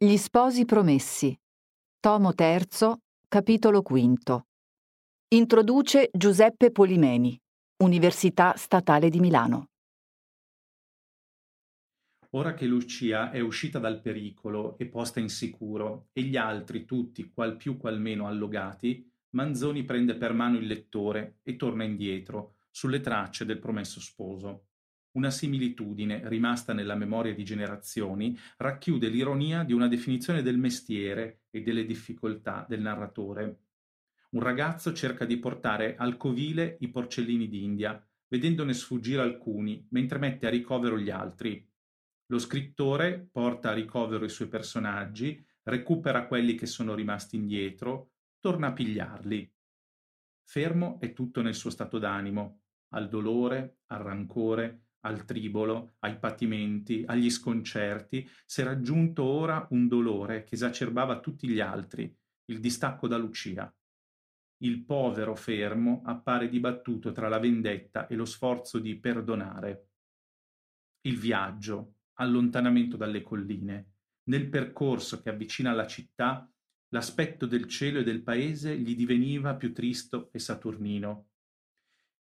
Gli sposi promessi. Tomo III, capitolo V. Introduce Giuseppe Polimeni, Università Statale di Milano. Ora che Lucia è uscita dal pericolo e posta in sicuro, e gli altri tutti, qual più qual meno allogati, Manzoni prende per mano il lettore e torna indietro, sulle tracce del promesso sposo. Una similitudine, rimasta nella memoria di generazioni, racchiude l'ironia di una definizione del mestiere e delle difficoltà del narratore. Un ragazzo cerca di portare al covile i porcellini d'India, vedendone sfuggire alcuni, mentre mette a ricovero gli altri. Lo scrittore porta a ricovero i suoi personaggi, recupera quelli che sono rimasti indietro, torna a pigliarli. Fermo è tutto nel suo stato d'animo, al dolore, al rancore, al tribolo, ai patimenti, agli sconcerti, s'era aggiunto ora un dolore che esacerbava tutti gli altri, il distacco da Lucia. Il povero fermo appare dibattuto tra la vendetta e lo sforzo di perdonare. Il viaggio, allontanamento dalle colline, nel percorso che avvicina alla città, l'aspetto del cielo e del paese gli diveniva più tristo e saturnino.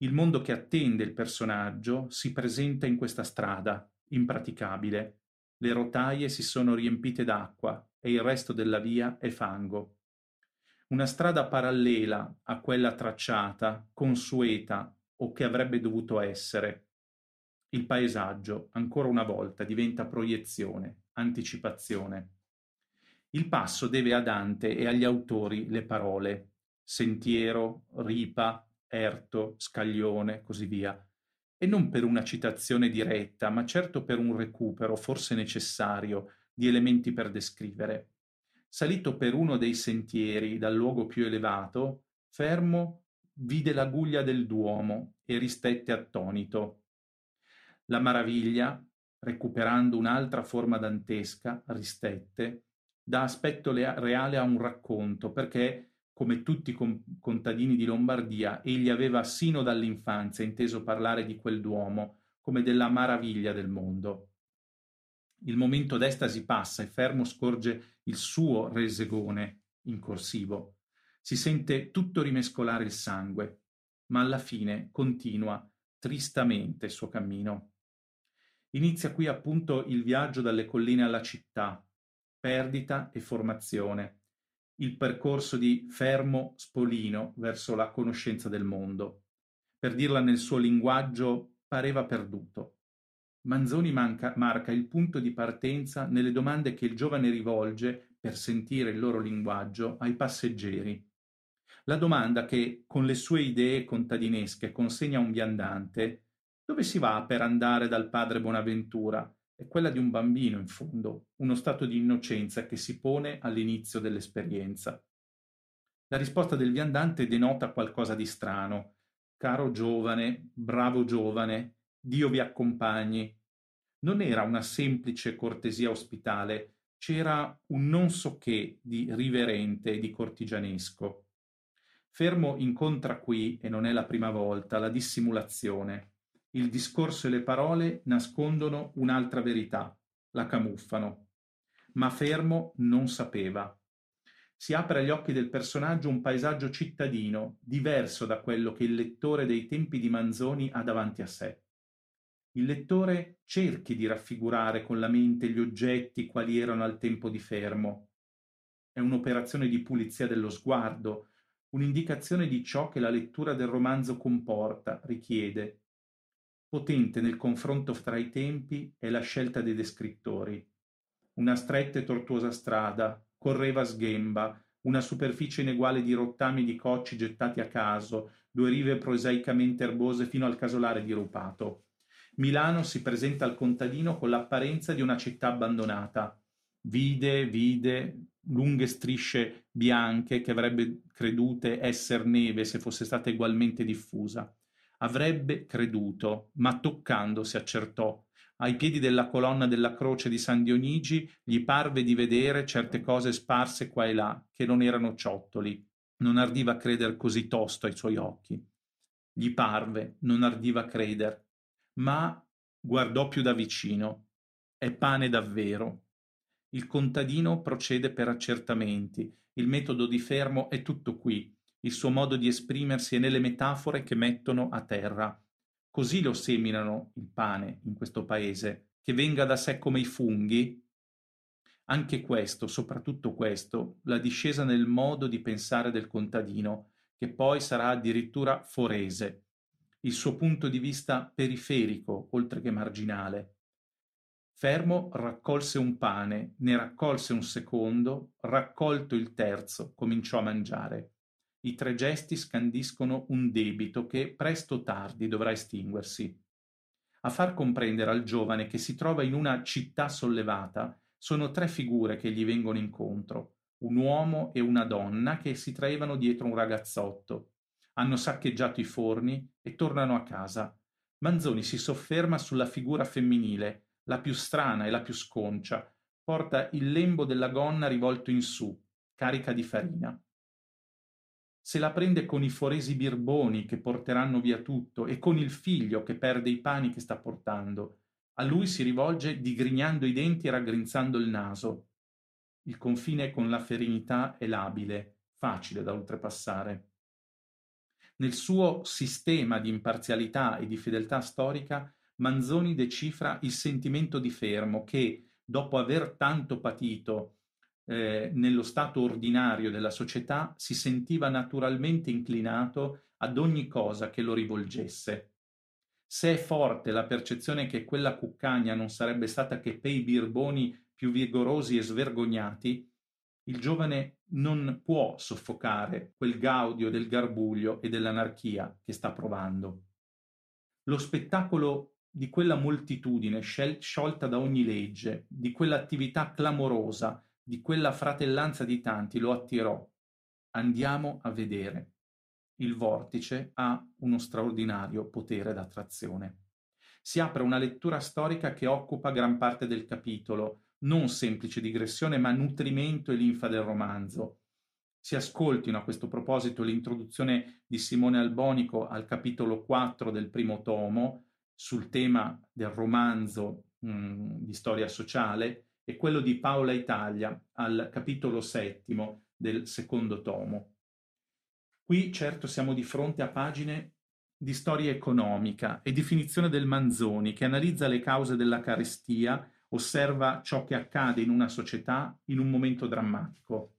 Il mondo che attende il personaggio si presenta in questa strada, impraticabile. Le rotaie si sono riempite d'acqua e il resto della via è fango. Una strada parallela a quella tracciata, consueta o che avrebbe dovuto essere. Il paesaggio, ancora una volta, diventa proiezione, anticipazione. Il passo deve a Dante e agli autori le parole sentiero, ripa, Erto, Scaglione, così via, e non per una citazione diretta, ma certo per un recupero, forse necessario, di elementi per descrivere. Salito per uno dei sentieri dal luogo più elevato, fermo vide la guglia del Duomo e ristette attonito. La maraviglia, recuperando un'altra forma dantesca, ristette, dà aspetto reale a un racconto, perché come tutti i contadini di Lombardia, egli aveva sino dall'infanzia inteso parlare di quel Duomo come della maraviglia del mondo. Il momento d'estasi passa e Fermo scorge il suo resegone in corsivo. Si sente tutto rimescolare il sangue, ma alla fine continua tristamente il suo cammino. Inizia qui appunto il viaggio dalle colline alla città, perdita e formazione, il percorso di Fermo Spolino verso la conoscenza del mondo. Per dirla nel suo linguaggio, pareva perduto. Manzoni manca, marca il punto di partenza nelle domande che il giovane rivolge, per sentire il loro linguaggio, ai passeggeri. La domanda che, con le sue idee contadinesche, consegna a un viandante dove si va per andare dal padre Bonaventura è quella di un bambino, in fondo, uno stato di innocenza che si pone all'inizio dell'esperienza. La risposta del viandante denota qualcosa di strano. Caro giovane, bravo giovane, Dio vi accompagni. Non era una semplice cortesia ospitale, c'era un non so che di riverente e di cortigianesco. Fermo incontra qui, e non è la prima volta, la dissimulazione, il discorso e le parole nascondono un'altra verità, la camuffano. Ma Fermo non sapeva. Si apre agli occhi del personaggio un paesaggio cittadino, diverso da quello che il lettore dei tempi di Manzoni ha davanti a sé. Il lettore cerchi di raffigurare con la mente gli oggetti quali erano al tempo di Fermo. È un'operazione di pulizia dello sguardo, un'indicazione di ciò che la lettura del romanzo comporta, richiede, Potente nel confronto fra i tempi è la scelta dei descrittori. Una stretta e tortuosa strada, correva a sghemba, una superficie ineguale di rottami di cocci gettati a caso, due rive prosaicamente erbose fino al casolare dirupato. Milano si presenta al contadino con l'apparenza di una città abbandonata. Vide, vide, lunghe strisce bianche che avrebbe credute esser neve se fosse stata egualmente diffusa. Avrebbe creduto, ma toccando si accertò. Ai piedi della colonna della croce di San Dionigi gli parve di vedere certe cose sparse qua e là, che non erano ciottoli. Non ardiva creder così tosto ai suoi occhi. Gli parve, non ardiva creder, ma guardò più da vicino. È pane davvero. Il contadino procede per accertamenti, il metodo di Fermo è tutto qui, il suo modo di esprimersi è nelle metafore che mettono a terra. Così lo seminano il pane in questo paese, che venga da sé come i funghi? Anche questo, soprattutto questo, la discesa nel modo di pensare del contadino, che poi sarà addirittura forese, il suo punto di vista periferico, oltre che marginale. Fermo raccolse un pane, ne raccolse un secondo, raccolto il terzo, cominciò a mangiare. I tre gesti scandiscono un debito che presto o tardi dovrà estinguersi. A far comprendere al giovane che si trova in una città sollevata sono tre figure che gli vengono incontro, un uomo e una donna che si traevano dietro un ragazzotto. Hanno saccheggiato i forni e tornano a casa. Manzoni si sofferma sulla figura femminile, la più strana e la più sconcia, porta il lembo della gonna rivolto in su, carica di farina. Se la prende con i foresi birboni che porteranno via tutto e con il figlio che perde i pani che sta portando. A lui si rivolge digrignando i denti e raggrinzando il naso. Il confine con la ferinità è labile, facile da oltrepassare. Nel suo sistema di imparzialità e di fedeltà storica Manzoni decifra il sentimento di Fermo che, dopo aver tanto patito eh, nello stato ordinario della società, si sentiva naturalmente inclinato ad ogni cosa che lo rivolgesse. Se è forte la percezione che quella cuccagna non sarebbe stata che pei birboni più vigorosi e svergognati, il giovane non può soffocare quel gaudio del garbuglio e dell'anarchia che sta provando. Lo spettacolo di quella moltitudine sciolta da ogni legge, di quell'attività clamorosa, di quella fratellanza di tanti, lo attirò. Andiamo a vedere. Il vortice ha uno straordinario potere d'attrazione. Si apre una lettura storica che occupa gran parte del capitolo, non semplice digressione, ma nutrimento e linfa del romanzo. Si ascoltino a questo proposito l'introduzione di Simone Albonico al capitolo 4 del primo tomo, sul tema del romanzo mh, mm, di storia sociale e quello di Paola Italia al capitolo settimo del secondo tomo. Qui certo siamo di fronte a pagine di storia economica e definizione del Manzoni che analizza le cause della carestia, osserva ciò che accade in una società in un momento drammatico.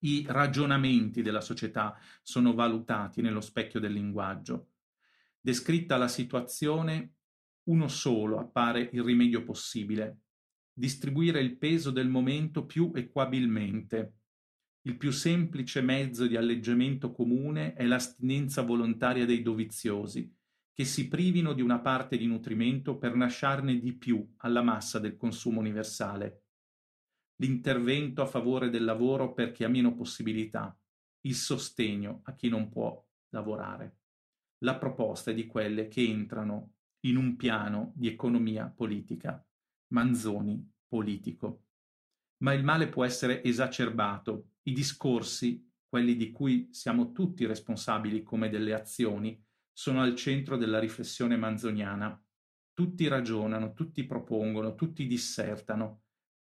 I ragionamenti della società sono valutati nello specchio del linguaggio. Descritta la situazione, uno solo appare il rimedio possibile: distribuire il peso del momento più equabilmente. Il più semplice mezzo di alleggiamento comune è l'astinenza volontaria dei doviziosi, che si privino di una parte di nutrimento per lasciarne di più alla massa del consumo universale. L'intervento a favore del lavoro per chi ha meno possibilità, il sostegno a chi non può lavorare la proposta è di quelle che entrano in un piano di economia politica. Manzoni politico. Ma il male può essere esacerbato. I discorsi, quelli di cui siamo tutti responsabili come delle azioni, sono al centro della riflessione manzoniana. Tutti ragionano, tutti propongono, tutti dissertano,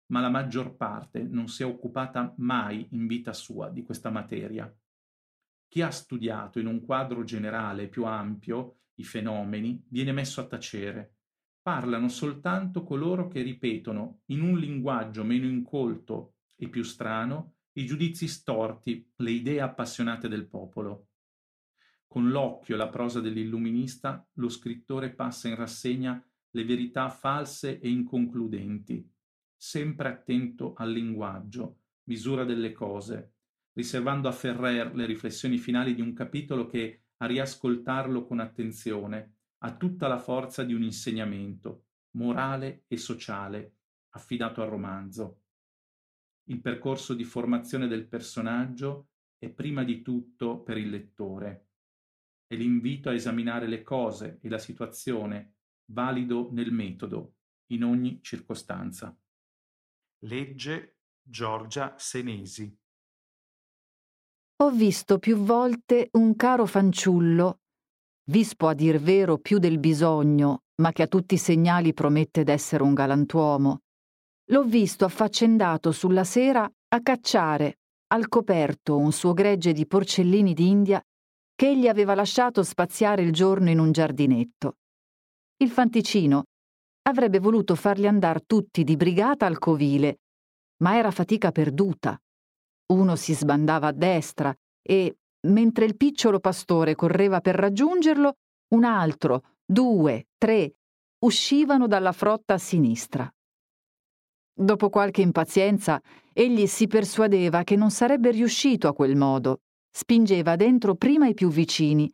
ma la maggior parte non si è occupata mai in vita sua di questa materia. Chi ha studiato in un quadro generale più ampio i fenomeni viene messo a tacere. Parlano soltanto coloro che ripetono in un linguaggio meno incolto e più strano i giudizi storti, le idee appassionate del popolo. Con l'occhio e la prosa dell'illuminista, lo scrittore passa in rassegna le verità false e inconcludenti, sempre attento al linguaggio, misura delle cose, riservando a Ferrer le riflessioni finali di un capitolo che, a riascoltarlo con attenzione, ha tutta la forza di un insegnamento, morale e sociale, affidato al romanzo. Il percorso di formazione del personaggio è prima di tutto per il lettore. È l'invito a esaminare le cose e la situazione, valido nel metodo, in ogni circostanza. Legge Giorgia Senesi ho visto più volte un caro fanciullo, vispo a dir vero più del bisogno, ma che a tutti i segnali promette d'essere un galantuomo, l'ho visto affaccendato sulla sera a cacciare al coperto un suo gregge di porcellini d'India che egli aveva lasciato spaziare il giorno in un giardinetto. Il fanticino avrebbe voluto farli andare tutti di brigata al covile, ma era fatica perduta. Uno si sbandava a destra e, mentre il picciolo pastore correva per raggiungerlo, un altro, due, tre, uscivano dalla frotta a sinistra. Dopo qualche impazienza, egli si persuadeva che non sarebbe riuscito a quel modo. Spingeva dentro prima i più vicini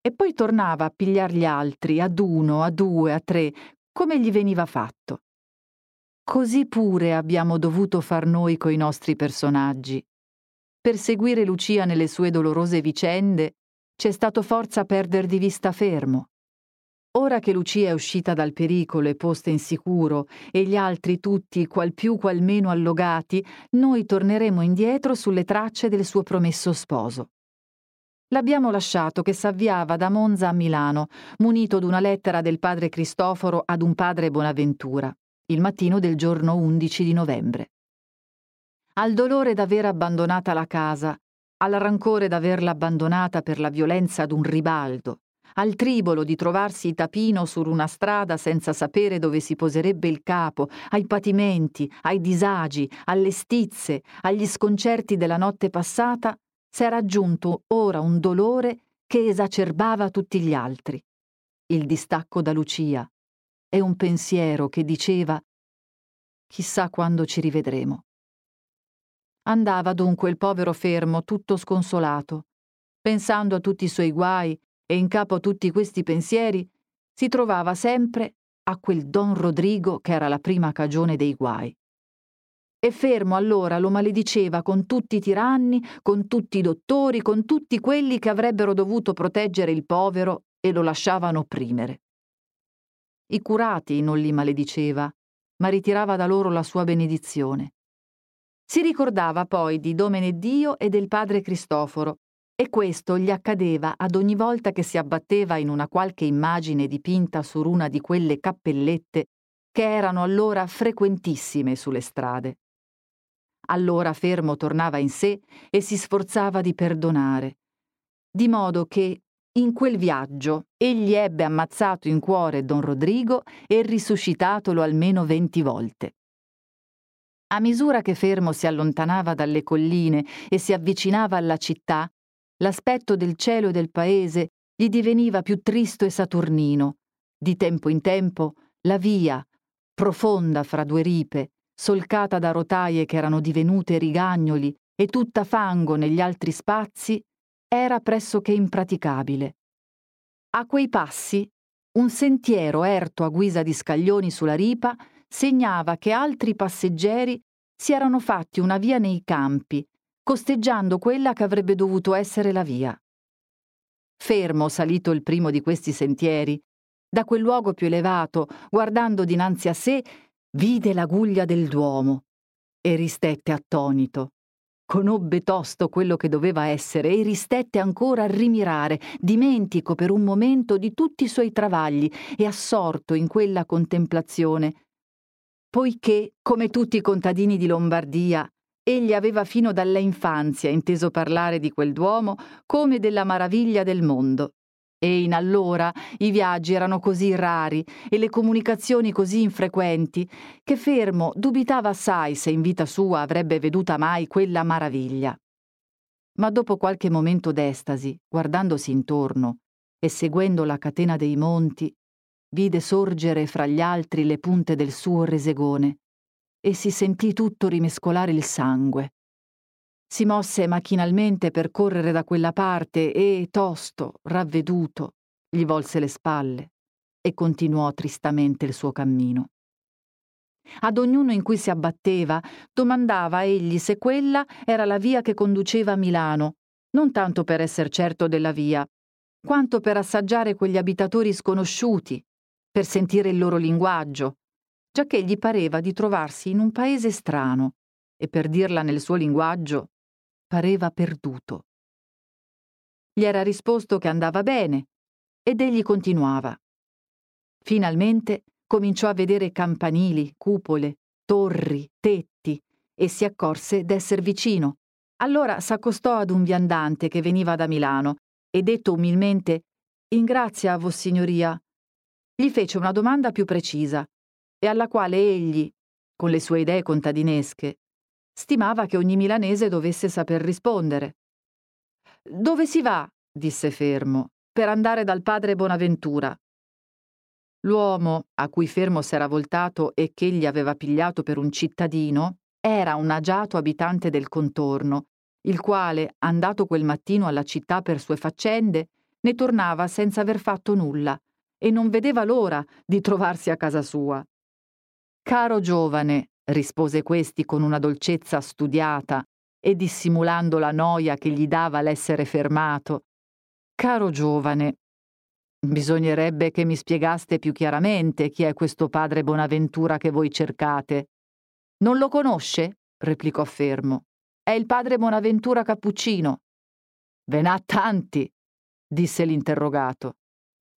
e poi tornava a pigliar gli altri, ad uno, a due, a tre, come gli veniva fatto. Così pure abbiamo dovuto far noi coi nostri personaggi. Per seguire Lucia nelle sue dolorose vicende c'è stato forza perder di vista fermo. Ora che Lucia è uscita dal pericolo e posta in sicuro, e gli altri tutti, qual più qual meno allogati, noi torneremo indietro sulle tracce del suo promesso sposo. L'abbiamo lasciato che s'avviava da Monza a Milano, munito d'una lettera del padre Cristoforo ad un padre Bonaventura, il mattino del giorno 11 di novembre al dolore d'aver abbandonata la casa, al rancore d'averla abbandonata per la violenza d'un ribaldo, al tribolo di trovarsi tapino su una strada senza sapere dove si poserebbe il capo, ai patimenti, ai disagi, alle stizze, agli sconcerti della notte passata, s'era aggiunto ora un dolore che esacerbava tutti gli altri. Il distacco da Lucia e un pensiero che diceva chissà quando ci rivedremo. Andava dunque il povero fermo, tutto sconsolato. Pensando a tutti i suoi guai e in capo a tutti questi pensieri, si trovava sempre a quel Don Rodrigo che era la prima cagione dei guai. E fermo allora lo malediceva con tutti i tiranni, con tutti i dottori, con tutti quelli che avrebbero dovuto proteggere il povero e lo lasciavano opprimere. I curati non li malediceva, ma ritirava da loro la sua benedizione. Si ricordava poi di Domene Dio e del padre Cristoforo, e questo gli accadeva ad ogni volta che si abbatteva in una qualche immagine dipinta su una di quelle cappellette che erano allora frequentissime sulle strade. Allora Fermo tornava in sé e si sforzava di perdonare, di modo che in quel viaggio egli ebbe ammazzato in cuore don Rodrigo e risuscitatolo almeno venti volte. A misura che Fermo si allontanava dalle colline e si avvicinava alla città, l'aspetto del cielo e del paese gli diveniva più tristo e saturnino. Di tempo in tempo la via, profonda fra due ripe, solcata da rotaie che erano divenute rigagnoli e tutta fango negli altri spazi, era pressoché impraticabile. A quei passi, un sentiero erto a guisa di scaglioni sulla ripa segnava che altri passeggeri si erano fatti una via nei campi, costeggiando quella che avrebbe dovuto essere la via. Fermo salito il primo di questi sentieri, da quel luogo più elevato, guardando dinanzi a sé, vide la guglia del Duomo e ristette attonito. Conobbe tosto quello che doveva essere e ristette ancora a rimirare, dimentico per un momento di tutti i suoi travagli e assorto in quella contemplazione, poiché, come tutti i contadini di Lombardia, egli aveva fino dalla infanzia inteso parlare di quel Duomo come della maraviglia del mondo. E in allora i viaggi erano così rari e le comunicazioni così infrequenti che Fermo dubitava assai se in vita sua avrebbe veduta mai quella maraviglia. Ma dopo qualche momento d'estasi, guardandosi intorno e seguendo la catena dei monti, vide sorgere fra gli altri le punte del suo resegone e si sentì tutto rimescolare il sangue. Si mosse macchinalmente per correre da quella parte e, tosto, ravveduto, gli volse le spalle e continuò tristamente il suo cammino. Ad ognuno in cui si abbatteva domandava egli se quella era la via che conduceva a Milano, non tanto per esser certo della via, quanto per assaggiare quegli abitatori sconosciuti per sentire il loro linguaggio, giacché gli pareva di trovarsi in un paese strano e per dirla nel suo linguaggio pareva perduto. Gli era risposto che andava bene ed egli continuava. Finalmente cominciò a vedere campanili, cupole, torri, tetti, e si accorse d'esser vicino. Allora s'accostò ad un viandante che veniva da Milano e detto umilmente In grazia, Vossignoria, gli fece una domanda più precisa e alla quale egli, con le sue idee contadinesche, stimava che ogni milanese dovesse saper rispondere. Dove si va? disse fermo, per andare dal padre Bonaventura. L'uomo, a cui Fermo s'era voltato e che egli aveva pigliato per un cittadino, era un agiato abitante del contorno, il quale, andato quel mattino alla città per sue faccende, ne tornava senza aver fatto nulla e non vedeva l'ora di trovarsi a casa sua. Caro giovane, rispose questi con una dolcezza studiata e dissimulando la noia che gli dava l'essere fermato. Caro giovane, bisognerebbe che mi spiegaste più chiaramente chi è questo padre Bonaventura che voi cercate. Non lo conosce? replicò fermo. È il padre Bonaventura Cappuccino. Ve n'ha tanti, disse l'interrogato.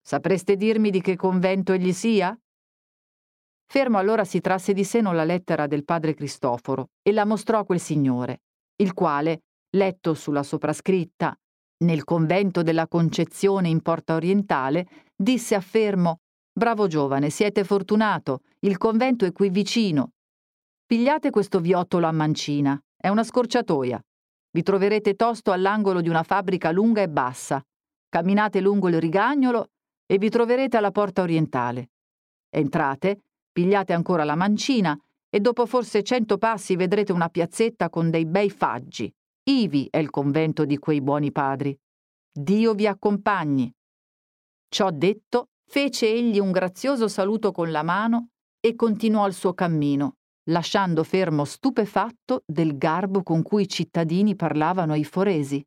Sapreste dirmi di che convento egli sia? Fermo allora si trasse di seno la lettera del padre Cristoforo e la mostrò a quel signore, il quale, letto sulla soprascritta, nel convento della Concezione in Porta Orientale, disse a Fermo Bravo giovane, siete fortunato, il convento è qui vicino. Pigliate questo viottolo a mancina, è una scorciatoia. Vi troverete tosto all'angolo di una fabbrica lunga e bassa. Camminate lungo il rigagnolo e vi troverete alla porta orientale. Entrate, pigliate ancora la mancina e dopo forse cento passi vedrete una piazzetta con dei bei faggi. Ivi è il convento di quei buoni padri. Dio vi accompagni. Ciò detto, fece egli un grazioso saluto con la mano e continuò il suo cammino, lasciando fermo stupefatto del garbo con cui i cittadini parlavano ai foresi,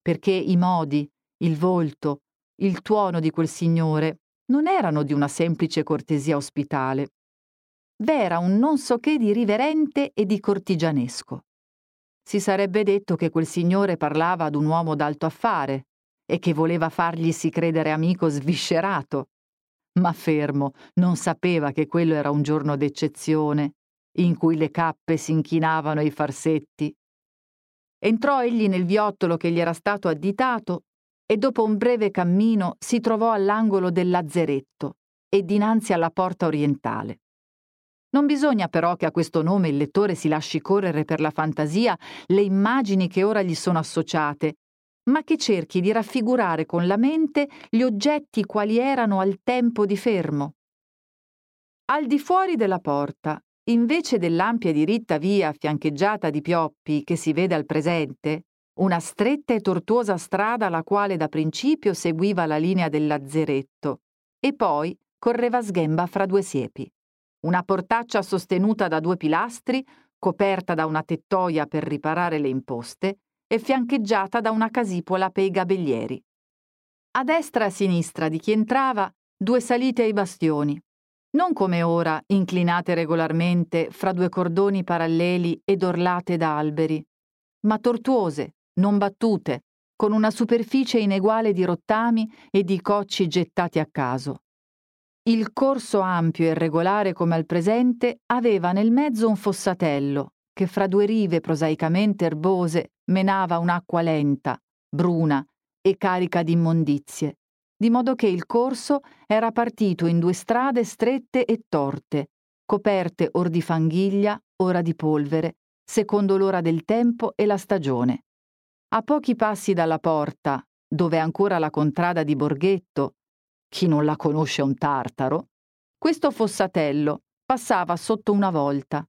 perché i modi, il volto, il tuono di quel signore non erano di una semplice cortesia ospitale. V'era un non so che di riverente e di cortigianesco. Si sarebbe detto che quel signore parlava ad un uomo d'alto affare e che voleva farglisi credere amico sviscerato. Ma fermo, non sapeva che quello era un giorno d'eccezione, in cui le cappe si inchinavano ai farsetti. Entrò egli nel viottolo che gli era stato additato e dopo un breve cammino si trovò all'angolo del lazzeretto e dinanzi alla porta orientale. Non bisogna però che a questo nome il lettore si lasci correre per la fantasia le immagini che ora gli sono associate, ma che cerchi di raffigurare con la mente gli oggetti quali erano al tempo di fermo. Al di fuori della porta, invece dell'ampia e diritta via fiancheggiata di pioppi che si vede al presente, una stretta e tortuosa strada la quale da principio seguiva la linea del lazzeretto e poi correva sghemba fra due siepi. Una portaccia sostenuta da due pilastri, coperta da una tettoia per riparare le imposte e fiancheggiata da una casipola per i gabellieri. A destra e a sinistra di chi entrava due salite ai bastioni, non come ora inclinate regolarmente fra due cordoni paralleli ed orlate da alberi, ma tortuose, non battute, con una superficie ineguale di rottami e di cocci gettati a caso. Il corso ampio e regolare come al presente aveva nel mezzo un fossatello che fra due rive prosaicamente erbose menava un'acqua lenta, bruna e carica di immondizie, di modo che il corso era partito in due strade strette e torte, coperte or di fanghiglia, ora di polvere, secondo l'ora del tempo e la stagione. A pochi passi dalla porta, dove è ancora la contrada di Borghetto, chi non la conosce un tartaro, questo fossatello passava sotto una volta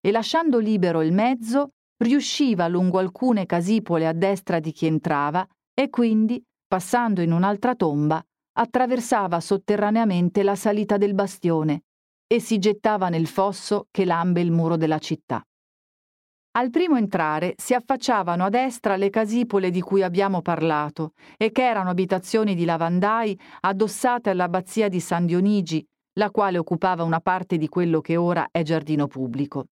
e lasciando libero il mezzo riusciva lungo alcune casipole a destra di chi entrava e quindi, passando in un'altra tomba, attraversava sotterraneamente la salita del bastione e si gettava nel fosso che lambe il muro della città. Al primo entrare si affacciavano a destra le casipole di cui abbiamo parlato e che erano abitazioni di lavandai addossate all'abbazia di San Dionigi, la quale occupava una parte di quello che ora è giardino pubblico.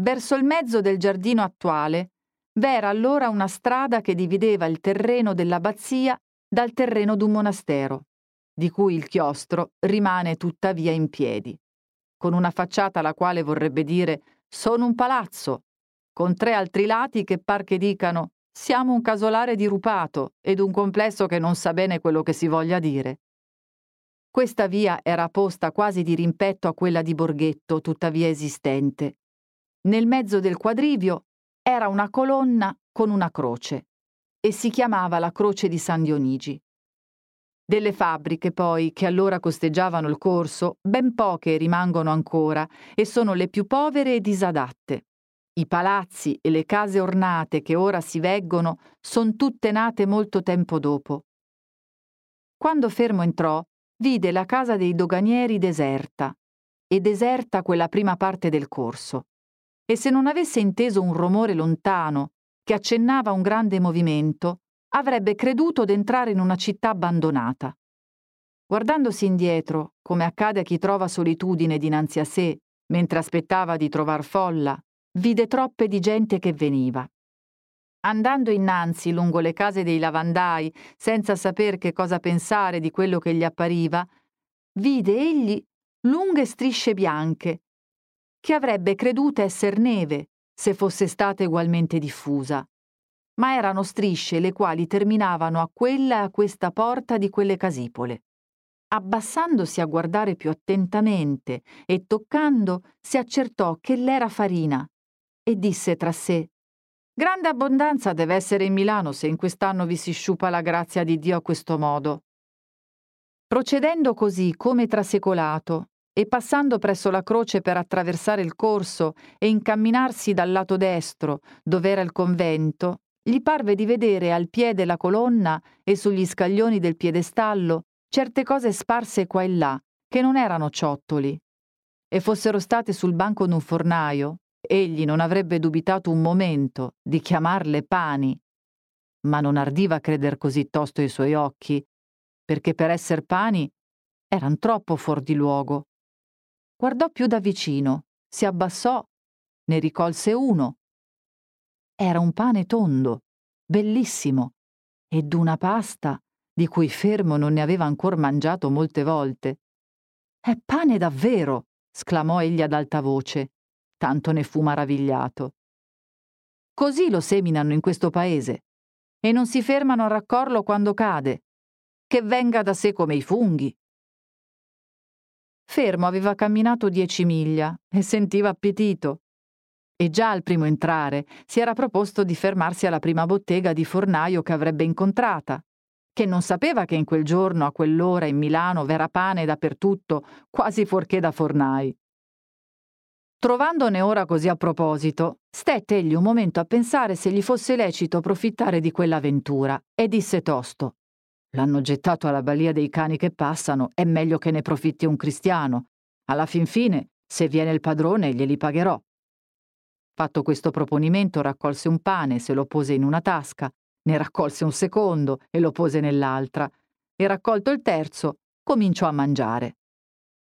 Verso il mezzo del giardino attuale v'era allora una strada che divideva il terreno dell'abbazia dal terreno d'un monastero, di cui il chiostro rimane tuttavia in piedi. con una facciata la quale vorrebbe dire sono un palazzo, con tre altri lati che par che dicano siamo un casolare dirupato ed un complesso che non sa bene quello che si voglia dire. Questa via era posta quasi di rimpetto a quella di Borghetto, tuttavia esistente. Nel mezzo del quadrivio era una colonna con una croce e si chiamava la Croce di San Dionigi. Delle fabbriche, poi, che allora costeggiavano il corso, ben poche rimangono ancora e sono le più povere e disadatte. I palazzi e le case ornate che ora si veggono son tutte nate molto tempo dopo. Quando Fermo entrò, vide la casa dei doganieri deserta, e deserta quella prima parte del corso. E se non avesse inteso un rumore lontano, che accennava un grande movimento, avrebbe creduto d'entrare in una città abbandonata. Guardandosi indietro, come accade a chi trova solitudine dinanzi a sé, mentre aspettava di trovar folla, vide troppe di gente che veniva. Andando innanzi lungo le case dei lavandai, senza saper che cosa pensare di quello che gli appariva, vide egli lunghe strisce bianche, che avrebbe creduto esser neve se fosse stata ugualmente diffusa. Ma erano strisce le quali terminavano a quella e a questa porta di quelle casipole. Abbassandosi a guardare più attentamente e toccando, si accertò che l'era farina e disse tra sé Grande abbondanza deve essere in Milano se in quest'anno vi si sciupa la grazia di Dio a questo modo. Procedendo così come trasecolato e passando presso la croce per attraversare il corso e incamminarsi dal lato destro, dove era il convento, gli parve di vedere al piede della colonna e sugli scaglioni del piedestallo certe cose sparse qua e là, che non erano ciottoli, e fossero state sul banco d'un fornaio, egli non avrebbe dubitato un momento di chiamarle pani, ma non ardiva creder così tosto i suoi occhi, perché per esser pani eran troppo fuor di luogo. Guardò più da vicino, si abbassò, ne ricolse uno. Era un pane tondo, bellissimo, e d'una pasta di cui Fermo non ne aveva ancor mangiato molte volte. È pane davvero! sclamò egli ad alta voce tanto ne fu maravigliato. Così lo seminano in questo paese e non si fermano a raccorlo quando cade, che venga da sé come i funghi. Fermo aveva camminato dieci miglia e sentiva appetito. E già al primo entrare si era proposto di fermarsi alla prima bottega di fornaio che avrebbe incontrata, che non sapeva che in quel giorno a quell'ora in Milano v'era pane dappertutto, quasi fuorché da fornai. Trovandone ora così a proposito, stette egli un momento a pensare se gli fosse lecito approfittare di quell'avventura e disse tosto L'hanno gettato alla balia dei cani che passano, è meglio che ne profitti un cristiano. Alla fin fine, se viene il padrone, glieli pagherò. Fatto questo proponimento, raccolse un pane, se lo pose in una tasca, ne raccolse un secondo e lo pose nell'altra, e raccolto il terzo, cominciò a mangiare.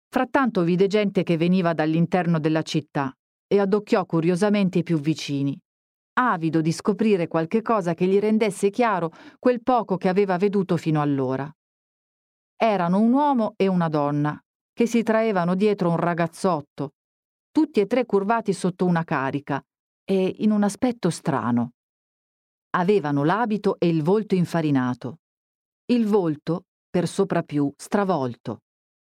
Frattanto vide gente che veniva dall'interno della città e addocchiò curiosamente i più vicini, avido di scoprire qualche cosa che gli rendesse chiaro quel poco che aveva veduto fino allora. Erano un uomo e una donna, che si traevano dietro un ragazzotto, tutti e tre curvati sotto una carica e in un aspetto strano. Avevano l'abito e il volto infarinato. Il volto, per soprapiù, stravolto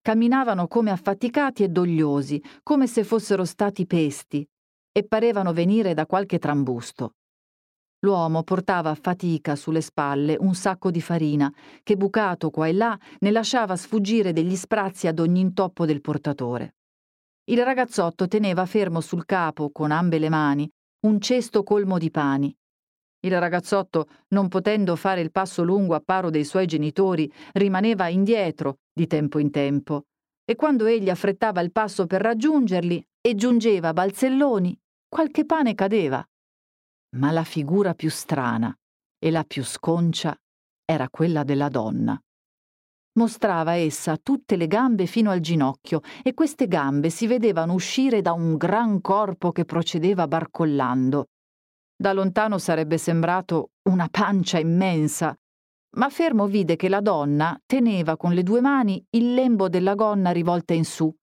Camminavano come affaticati e dogliosi, come se fossero stati pesti, e parevano venire da qualche trambusto. L'uomo portava a fatica sulle spalle un sacco di farina, che bucato qua e là ne lasciava sfuggire degli sprazzi ad ogni intoppo del portatore. Il ragazzotto teneva fermo sul capo, con ambe le mani, un cesto colmo di pani. Il ragazzotto, non potendo fare il passo lungo a paro dei suoi genitori, rimaneva indietro di tempo in tempo, e quando egli affrettava il passo per raggiungerli e giungeva balzelloni, qualche pane cadeva. Ma la figura più strana e la più sconcia era quella della donna. Mostrava essa tutte le gambe fino al ginocchio e queste gambe si vedevano uscire da un gran corpo che procedeva barcollando da lontano sarebbe sembrato una pancia immensa, ma fermo vide che la donna teneva con le due mani il lembo della gonna rivolta in su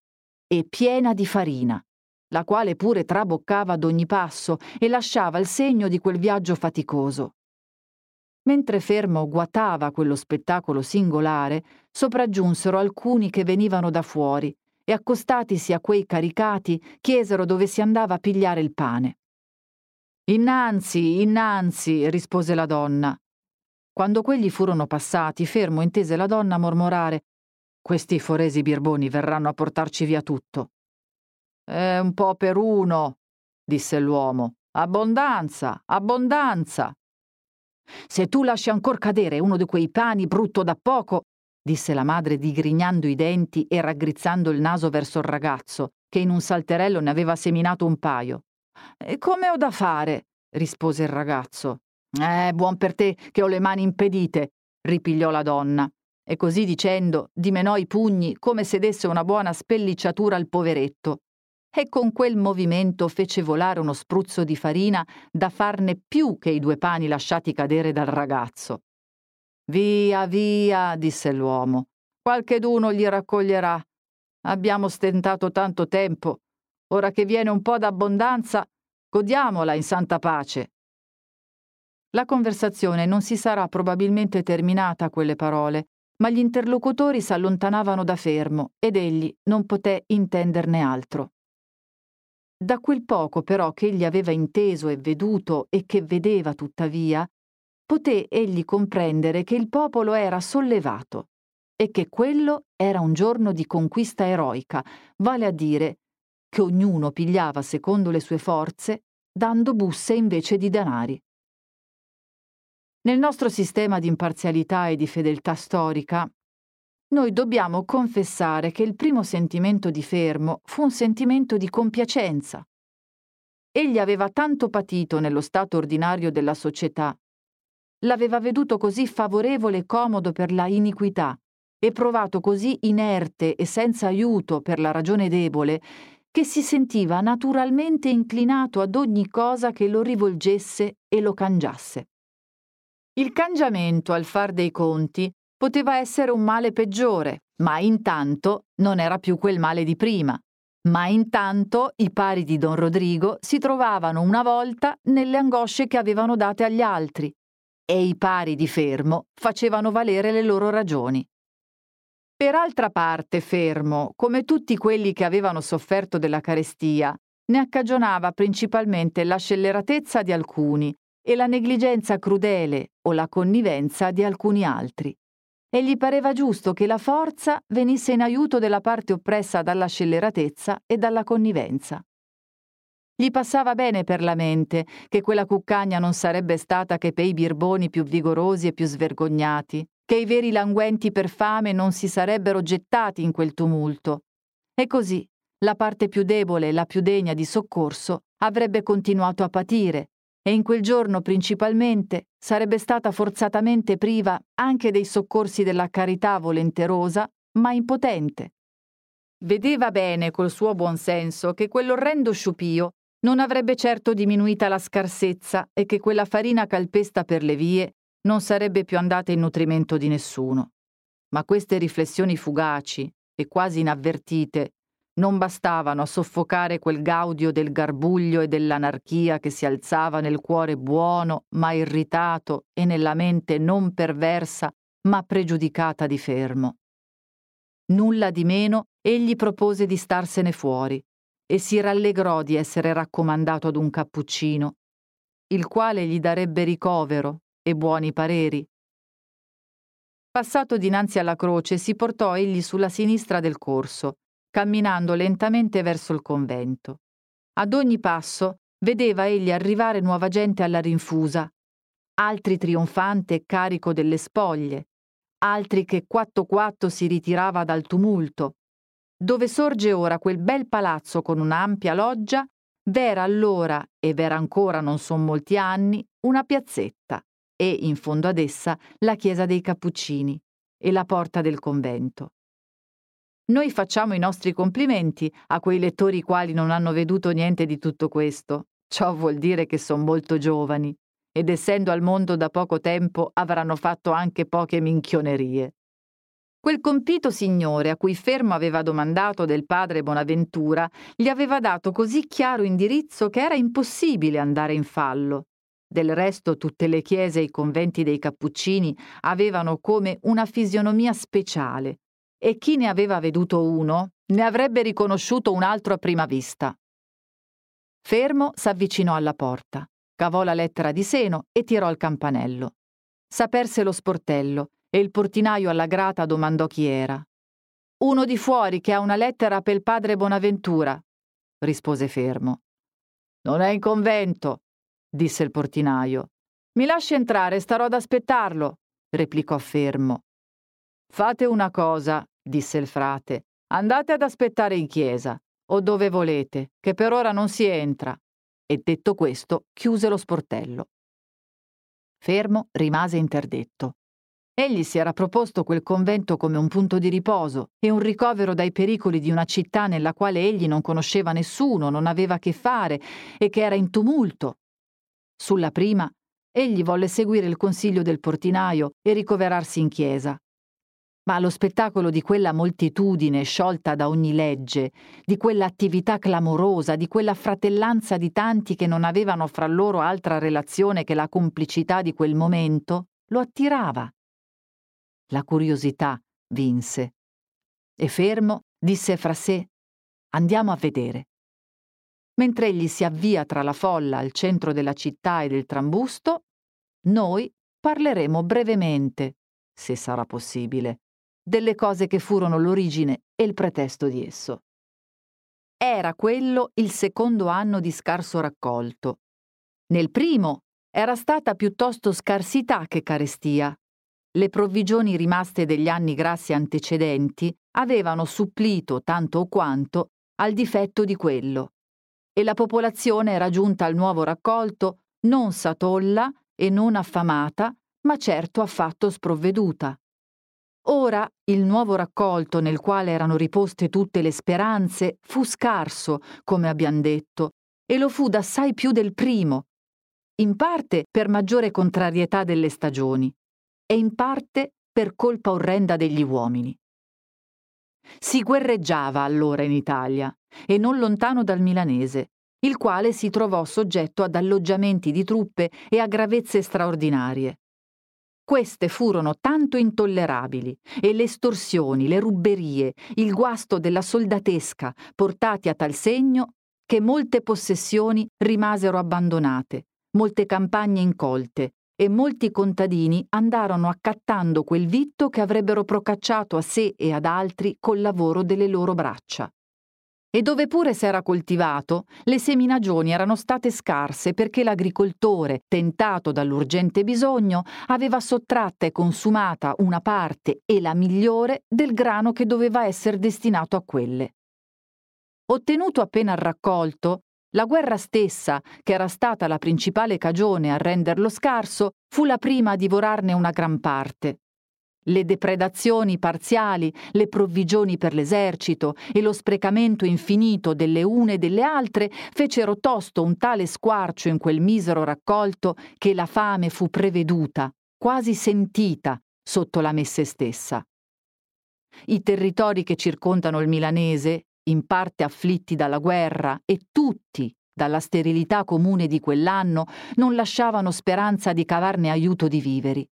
e piena di farina, la quale pure traboccava ad ogni passo e lasciava il segno di quel viaggio faticoso. Mentre Fermo guatava quello spettacolo singolare, sopraggiunsero alcuni che venivano da fuori e accostatisi a quei caricati chiesero dove si andava a pigliare il pane. Innanzi, innanzi, rispose la donna. Quando quelli furono passati, Fermo intese la donna mormorare Questi foresi birboni verranno a portarci via tutto. È un po' per uno, disse l'uomo. Abbondanza, abbondanza. Se tu lasci ancor cadere uno di quei pani brutto da poco, disse la madre digrignando i denti e raggrizzando il naso verso il ragazzo, che in un salterello ne aveva seminato un paio. E come ho da fare? rispose il ragazzo. Eh, buon per te che ho le mani impedite, ripigliò la donna, e così dicendo dimenò i pugni come se desse una buona spellicciatura al poveretto, e con quel movimento fece volare uno spruzzo di farina da farne più che i due pani lasciati cadere dal ragazzo. Via, via, disse l'uomo. Qualcheduno gli raccoglierà. Abbiamo stentato tanto tempo. Ora che viene un po' d'abbondanza, godiamola in santa pace. La conversazione non si sarà probabilmente terminata a quelle parole, ma gli interlocutori s'allontanavano da fermo ed egli non poté intenderne altro. Da quel poco però che egli aveva inteso e veduto e che vedeva tuttavia, poté egli comprendere che il popolo era sollevato e che quello era un giorno di conquista eroica, vale a dire che ognuno pigliava secondo le sue forze, dando busse invece di danari. Nel nostro sistema di imparzialità e di fedeltà storica, noi dobbiamo confessare che il primo sentimento di Fermo fu un sentimento di compiacenza. Egli aveva tanto patito nello stato ordinario della società, l'aveva veduto così favorevole e comodo per la iniquità e provato così inerte e senza aiuto per la ragione debole, che si sentiva naturalmente inclinato ad ogni cosa che lo rivolgesse e lo cangiasse. Il cangiamento al far dei conti Poteva essere un male peggiore, ma intanto non era più quel male di prima. Ma intanto i pari di don Rodrigo si trovavano una volta nelle angosce che avevano date agli altri e i pari di Fermo facevano valere le loro ragioni. Per altra parte, Fermo, come tutti quelli che avevano sofferto della carestia, ne accagionava principalmente la scelleratezza di alcuni e la negligenza crudele o la connivenza di alcuni altri e gli pareva giusto che la forza venisse in aiuto della parte oppressa dalla scelleratezza e dalla connivenza. Gli passava bene per la mente che quella cuccagna non sarebbe stata che pei birboni più vigorosi e più svergognati, che i veri languenti per fame non si sarebbero gettati in quel tumulto. E così la parte più debole e la più degna di soccorso avrebbe continuato a patire, e in quel giorno principalmente sarebbe stata forzatamente priva anche dei soccorsi della carità volenterosa, ma impotente. Vedeva bene col suo buon senso che quell'orrendo sciupio non avrebbe certo diminuita la scarsezza e che quella farina calpesta per le vie non sarebbe più andata in nutrimento di nessuno. Ma queste riflessioni fugaci e quasi inavvertite non bastavano a soffocare quel gaudio del garbuglio e dell'anarchia che si alzava nel cuore buono ma irritato e nella mente non perversa ma pregiudicata di fermo. Nulla di meno egli propose di starsene fuori e si rallegrò di essere raccomandato ad un cappuccino, il quale gli darebbe ricovero e buoni pareri. Passato dinanzi alla croce si portò egli sulla sinistra del corso camminando lentamente verso il convento. Ad ogni passo vedeva egli arrivare nuova gente alla rinfusa, altri trionfante e carico delle spoglie, altri che quatto quatto si ritirava dal tumulto. Dove sorge ora quel bel palazzo con un'ampia loggia, v'era allora, e v'era ancora non son molti anni, una piazzetta e, in fondo ad essa, la chiesa dei Cappuccini e la porta del convento. Noi facciamo i nostri complimenti a quei lettori quali non hanno veduto niente di tutto questo. Ciò vuol dire che sono molto giovani ed essendo al mondo da poco tempo avranno fatto anche poche minchionerie. Quel compito signore a cui Fermo aveva domandato del padre Bonaventura gli aveva dato così chiaro indirizzo che era impossibile andare in fallo. Del resto tutte le chiese e i conventi dei Cappuccini avevano come una fisionomia speciale e chi ne aveva veduto uno ne avrebbe riconosciuto un altro a prima vista. Fermo s'avvicinò alla porta, cavò la lettera di seno e tirò il campanello. S'aperse lo sportello e il portinaio alla grata domandò chi era. Uno di fuori che ha una lettera per il padre Bonaventura, rispose Fermo. Non è in convento, disse il portinaio. Mi lasci entrare, starò ad aspettarlo, replicò Fermo. Fate una cosa, disse il frate. Andate ad aspettare in chiesa, o dove volete, che per ora non si entra. E detto questo, chiuse lo sportello. Fermo rimase interdetto. Egli si era proposto quel convento come un punto di riposo e un ricovero dai pericoli di una città nella quale egli non conosceva nessuno, non aveva che fare e che era in tumulto. Sulla prima, egli volle seguire il consiglio del portinaio e ricoverarsi in chiesa ma allo spettacolo di quella moltitudine sciolta da ogni legge, di quell'attività clamorosa, di quella fratellanza di tanti che non avevano fra loro altra relazione che la complicità di quel momento, lo attirava. La curiosità vinse. E fermo disse fra sé Andiamo a vedere. Mentre egli si avvia tra la folla al centro della città e del trambusto, noi parleremo brevemente, se sarà possibile, delle cose che furono l'origine e il pretesto di esso. Era quello il secondo anno di scarso raccolto. Nel primo era stata piuttosto scarsità che carestia. Le provvigioni rimaste degli anni grassi antecedenti avevano supplito tanto o quanto al difetto di quello, e la popolazione era giunta al nuovo raccolto non satolla e non affamata, ma certo affatto sprovveduta. Ora il nuovo raccolto nel quale erano riposte tutte le speranze fu scarso, come abbiam detto, e lo fu d'assai più del primo, in parte per maggiore contrarietà delle stagioni e in parte per colpa orrenda degli uomini. Si guerreggiava allora in Italia, e non lontano dal milanese, il quale si trovò soggetto ad alloggiamenti di truppe e a gravezze straordinarie. Queste furono tanto intollerabili e le estorsioni, le rubberie, il guasto della soldatesca portati a tal segno che molte possessioni rimasero abbandonate, molte campagne incolte e molti contadini andarono accattando quel vitto che avrebbero procacciato a sé e ad altri col lavoro delle loro braccia e dove pure s'era coltivato, le seminagioni erano state scarse perché l'agricoltore, tentato dall'urgente bisogno, aveva sottratta e consumata una parte e la migliore del grano che doveva essere destinato a quelle. Ottenuto appena il raccolto, la guerra stessa, che era stata la principale cagione a renderlo scarso, fu la prima a divorarne una gran parte. Le depredazioni parziali, le provvigioni per l'esercito e lo sprecamento infinito delle une e delle altre fecero tosto un tale squarcio in quel misero raccolto che la fame fu preveduta, quasi sentita, sotto la messe stessa. I territori che circondano il milanese, in parte afflitti dalla guerra e tutti dalla sterilità comune di quell'anno, non lasciavano speranza di cavarne aiuto di viveri.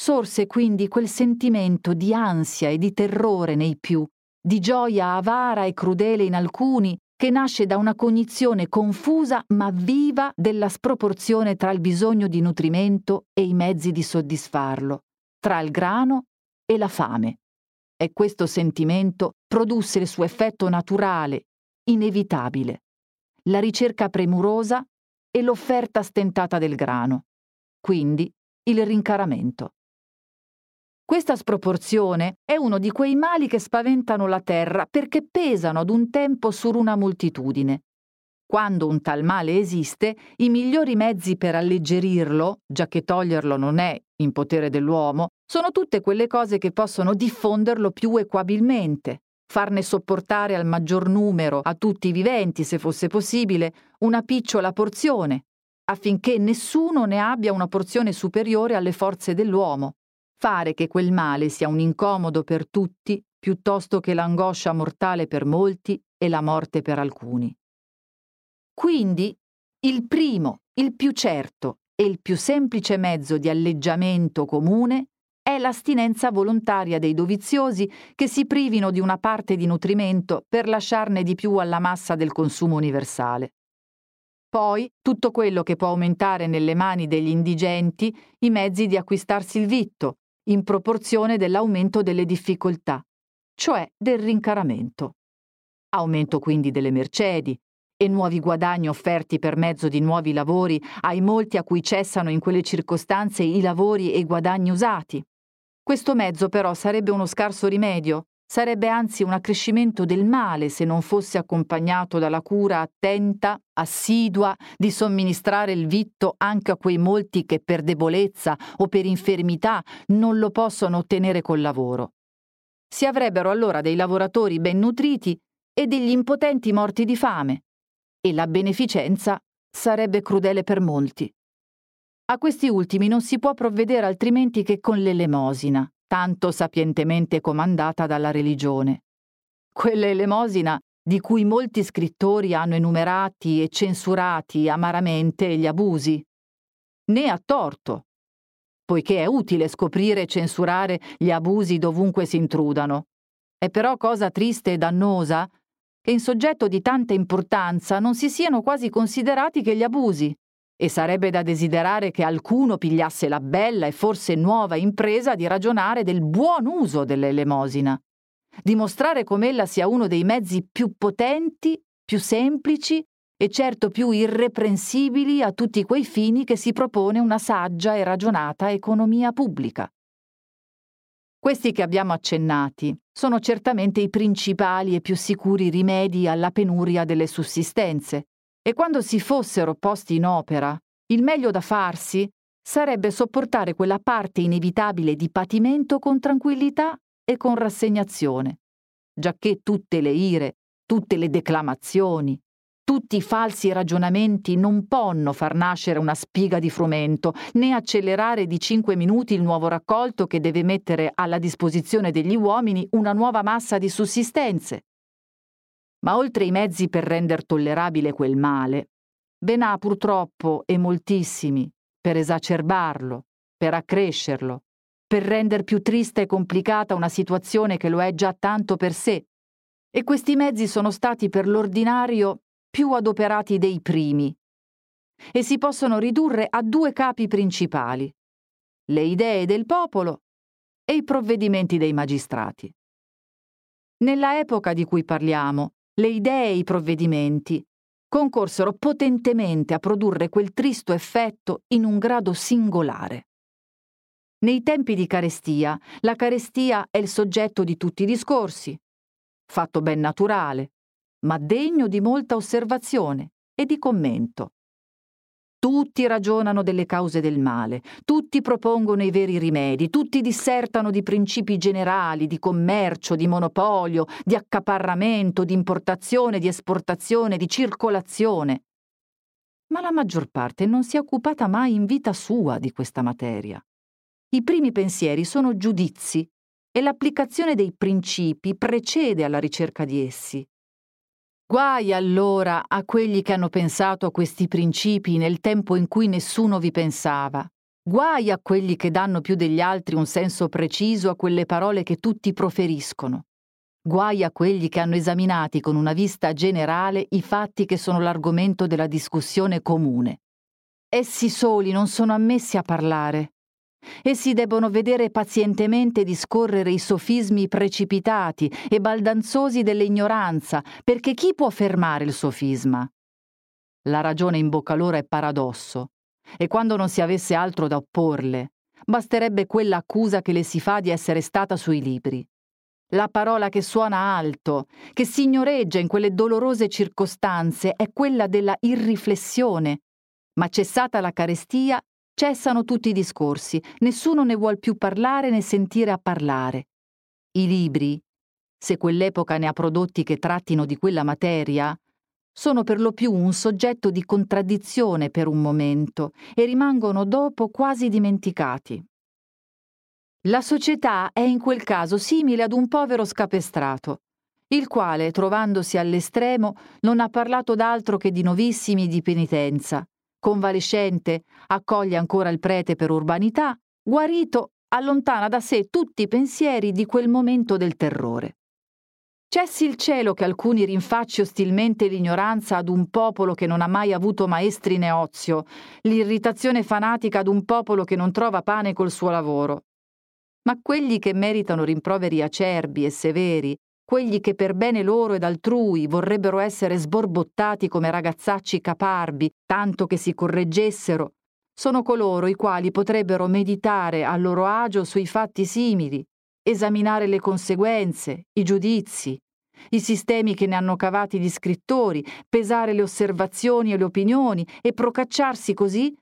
Sorse quindi quel sentimento di ansia e di terrore nei più, di gioia avara e crudele in alcuni, che nasce da una cognizione confusa ma viva della sproporzione tra il bisogno di nutrimento e i mezzi di soddisfarlo, tra il grano e la fame. E questo sentimento produsse il suo effetto naturale, inevitabile, la ricerca premurosa e l'offerta stentata del grano, quindi il rincaramento. Questa sproporzione è uno di quei mali che spaventano la terra perché pesano ad un tempo su una moltitudine. Quando un tal male esiste, i migliori mezzi per alleggerirlo, già che toglierlo non è in potere dell'uomo, sono tutte quelle cose che possono diffonderlo più equabilmente, farne sopportare al maggior numero, a tutti i viventi, se fosse possibile, una picciola porzione, affinché nessuno ne abbia una porzione superiore alle forze dell'uomo fare che quel male sia un incomodo per tutti piuttosto che l'angoscia mortale per molti e la morte per alcuni. Quindi il primo, il più certo e il più semplice mezzo di alleggiamento comune è l'astinenza volontaria dei doviziosi che si privino di una parte di nutrimento per lasciarne di più alla massa del consumo universale. Poi tutto quello che può aumentare nelle mani degli indigenti i mezzi di acquistarsi il vitto, in proporzione dell'aumento delle difficoltà, cioè del rincaramento. Aumento quindi delle mercedi e nuovi guadagni offerti per mezzo di nuovi lavori ai molti a cui cessano in quelle circostanze i lavori e i guadagni usati. Questo mezzo però sarebbe uno scarso rimedio, sarebbe anzi un accrescimento del male se non fosse accompagnato dalla cura attenta, assidua di somministrare il vitto anche a quei molti che per debolezza o per infermità non lo possono ottenere col lavoro. Si avrebbero allora dei lavoratori ben nutriti e degli impotenti morti di fame, e la beneficenza sarebbe crudele per molti. A questi ultimi non si può provvedere altrimenti che con l'elemosina, tanto sapientemente comandata dalla religione. Quell'elemosina di cui molti scrittori hanno enumerati e censurati amaramente gli abusi. Né a torto, poiché è utile scoprire e censurare gli abusi dovunque si intrudano. È però cosa triste e dannosa che in soggetto di tanta importanza non si siano quasi considerati che gli abusi, e sarebbe da desiderare che alcuno pigliasse la bella e forse nuova impresa di ragionare del buon uso dell'elemosina, dimostrare com'ella sia uno dei mezzi più potenti, più semplici e certo più irreprensibili a tutti quei fini che si propone una saggia e ragionata economia pubblica. Questi che abbiamo accennati sono certamente i principali e più sicuri rimedi alla penuria delle sussistenze, e quando si fossero posti in opera, il meglio da farsi sarebbe sopportare quella parte inevitabile di patimento con tranquillità e con rassegnazione, giacché tutte le ire, tutte le declamazioni, tutti i falsi ragionamenti non possono far nascere una spiga di frumento, né accelerare di cinque minuti il nuovo raccolto che deve mettere alla disposizione degli uomini una nuova massa di sussistenze. Ma oltre i mezzi per render tollerabile quel male, ve n'ha purtroppo e moltissimi per esacerbarlo, per accrescerlo, per rendere più triste e complicata una situazione che lo è già tanto per sé. E questi mezzi sono stati per l'ordinario più adoperati dei primi e si possono ridurre a due capi principali, le idee del popolo e i provvedimenti dei magistrati. Nella epoca di cui parliamo, le idee e i provvedimenti concorsero potentemente a produrre quel tristo effetto in un grado singolare. Nei tempi di carestia, la carestia è il soggetto di tutti i discorsi, fatto ben naturale, ma degno di molta osservazione e di commento. Tutti ragionano delle cause del male, tutti propongono i veri rimedi, tutti dissertano di principi generali, di commercio, di monopolio, di accaparramento, di importazione, di esportazione, di circolazione. Ma la maggior parte non si è occupata mai in vita sua di questa materia. I primi pensieri sono giudizi e l'applicazione dei principi precede alla ricerca di essi. Guai allora a quelli che hanno pensato a questi principi nel tempo in cui nessuno vi pensava. Guai a quelli che danno più degli altri un senso preciso a quelle parole che tutti proferiscono. Guai a quelli che hanno esaminati con una vista generale i fatti che sono l'argomento della discussione comune. Essi soli non sono ammessi a parlare, Essi debbono vedere pazientemente discorrere i sofismi precipitati e baldanzosi dell'ignoranza, perché chi può fermare il sofisma? La ragione in bocca loro è paradosso, e quando non si avesse altro da opporle, basterebbe quella accusa che le si fa di essere stata sui libri. La parola che suona alto, che signoreggia in quelle dolorose circostanze, è quella della irriflessione. Ma cessata la carestia, Cessano tutti i discorsi, nessuno ne vuol più parlare né sentire a parlare. I libri, se quell'epoca ne ha prodotti che trattino di quella materia, sono per lo più un soggetto di contraddizione per un momento e rimangono dopo quasi dimenticati. La società è in quel caso simile ad un povero scapestrato, il quale, trovandosi all'estremo, non ha parlato d'altro che di novissimi di penitenza. Convalescente, accoglie ancora il prete per urbanità, guarito, allontana da sé tutti i pensieri di quel momento del terrore. Cessi il cielo che alcuni rinfacci ostilmente l'ignoranza ad un popolo che non ha mai avuto maestri né ozio, l'irritazione fanatica ad un popolo che non trova pane col suo lavoro. Ma quelli che meritano rimproveri acerbi e severi, quelli che per bene loro ed altrui vorrebbero essere sborbottati come ragazzacci caparbi, tanto che si correggessero, sono coloro i quali potrebbero meditare a loro agio sui fatti simili, esaminare le conseguenze, i giudizi, i sistemi che ne hanno cavati gli scrittori, pesare le osservazioni e le opinioni e procacciarsi così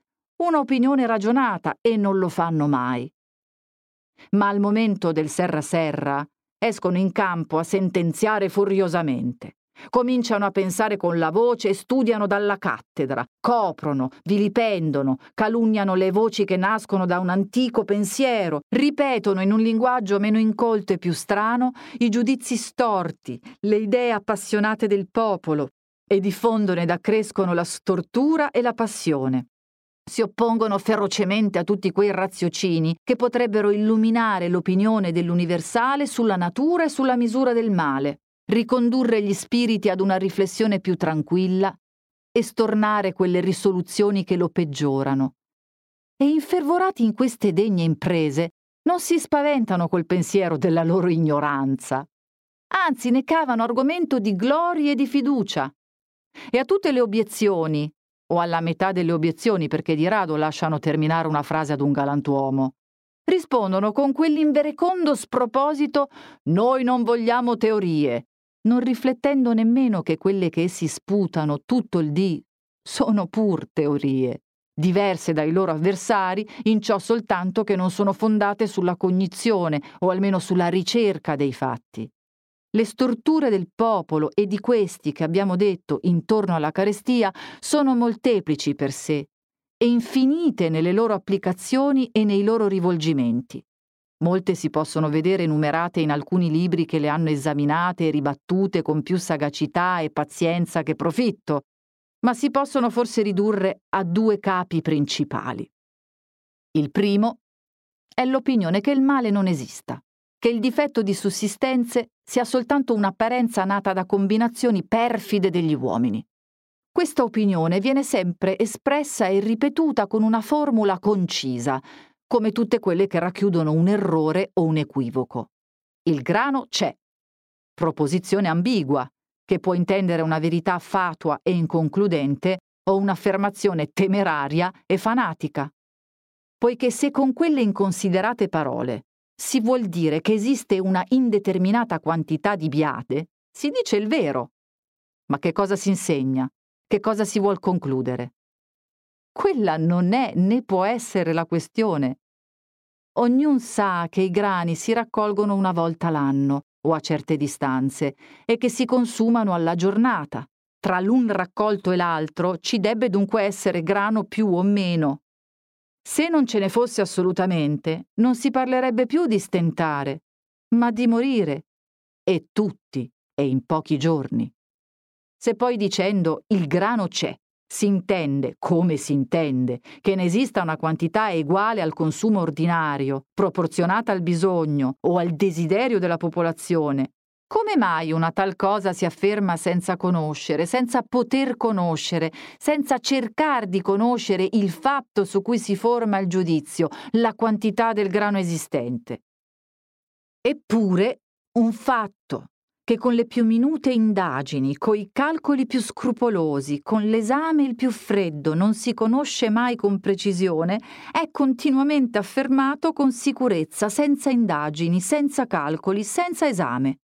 una opinione ragionata e non lo fanno mai. Ma al momento del serra serra escono in campo a sentenziare furiosamente. Cominciano a pensare con la voce e studiano dalla cattedra, coprono, vilipendono, calunniano le voci che nascono da un antico pensiero, ripetono in un linguaggio meno incolto e più strano i giudizi storti, le idee appassionate del popolo e diffondono ed accrescono la stortura e la passione. Si oppongono ferocemente a tutti quei raziocini che potrebbero illuminare l'opinione dell'universale sulla natura e sulla misura del male ricondurre gli spiriti ad una riflessione più tranquilla e stornare quelle risoluzioni che lo peggiorano. E infervorati in queste degne imprese, non si spaventano col pensiero della loro ignoranza. Anzi, ne cavano argomento di gloria e di fiducia. E a tutte le obiezioni, o alla metà delle obiezioni perché di rado lasciano terminare una frase ad un galantuomo, rispondono con quell'inverecondo sproposito Noi non vogliamo teorie, non riflettendo nemmeno che quelle che essi sputano tutto il dì sono pur teorie, diverse dai loro avversari, in ciò soltanto che non sono fondate sulla cognizione o almeno sulla ricerca dei fatti. Le storture del popolo e di questi che abbiamo detto intorno alla carestia sono molteplici per sé e infinite nelle loro applicazioni e nei loro rivolgimenti. Molte si possono vedere enumerate in alcuni libri che le hanno esaminate e ribattute con più sagacità e pazienza che profitto, ma si possono forse ridurre a due capi principali. Il primo è l'opinione che il male non esista, che il difetto di sussistenze sia soltanto un'apparenza nata da combinazioni perfide degli uomini. Questa opinione viene sempre espressa e ripetuta con una formula concisa, come tutte quelle che racchiudono un errore o un equivoco. Il grano c'è. Proposizione ambigua, che può intendere una verità fatua e inconcludente o un'affermazione temeraria e fanatica. Poiché se con quelle inconsiderate parole si vuol dire che esiste una indeterminata quantità di biade, si dice il vero. Ma che cosa si insegna? Che cosa si vuol concludere? Quella non è né può essere la questione. Ognun sa che i grani si raccolgono una volta l'anno o a certe distanze e che si consumano alla giornata. Tra l'un raccolto e l'altro ci debbe dunque essere grano più o meno. Se non ce ne fosse assolutamente, non si parlerebbe più di stentare, ma di morire. E tutti, e in pochi giorni. Se poi dicendo il grano c'è, si intende, come si intende, che ne esista una quantità uguale al consumo ordinario, proporzionata al bisogno o al desiderio della popolazione, come mai una tal cosa si afferma senza conoscere, senza poter conoscere, senza cercare di conoscere il fatto su cui si forma il giudizio, la quantità del grano esistente? Eppure un fatto che con le più minute indagini, coi calcoli più scrupolosi, con l'esame il più freddo, non si conosce mai con precisione, è continuamente affermato con sicurezza, senza indagini, senza calcoli, senza esame.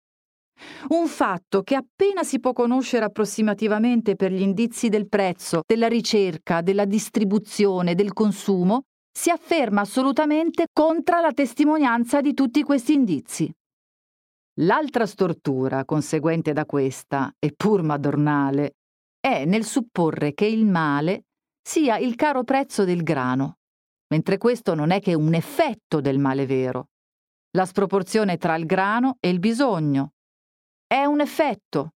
Un fatto che appena si può conoscere approssimativamente per gli indizi del prezzo, della ricerca, della distribuzione, del consumo, si afferma assolutamente contra la testimonianza di tutti questi indizi. L'altra stortura conseguente da questa, e pur madornale, è nel supporre che il male sia il caro prezzo del grano, mentre questo non è che un effetto del male vero, la sproporzione tra il grano e il bisogno. È un effetto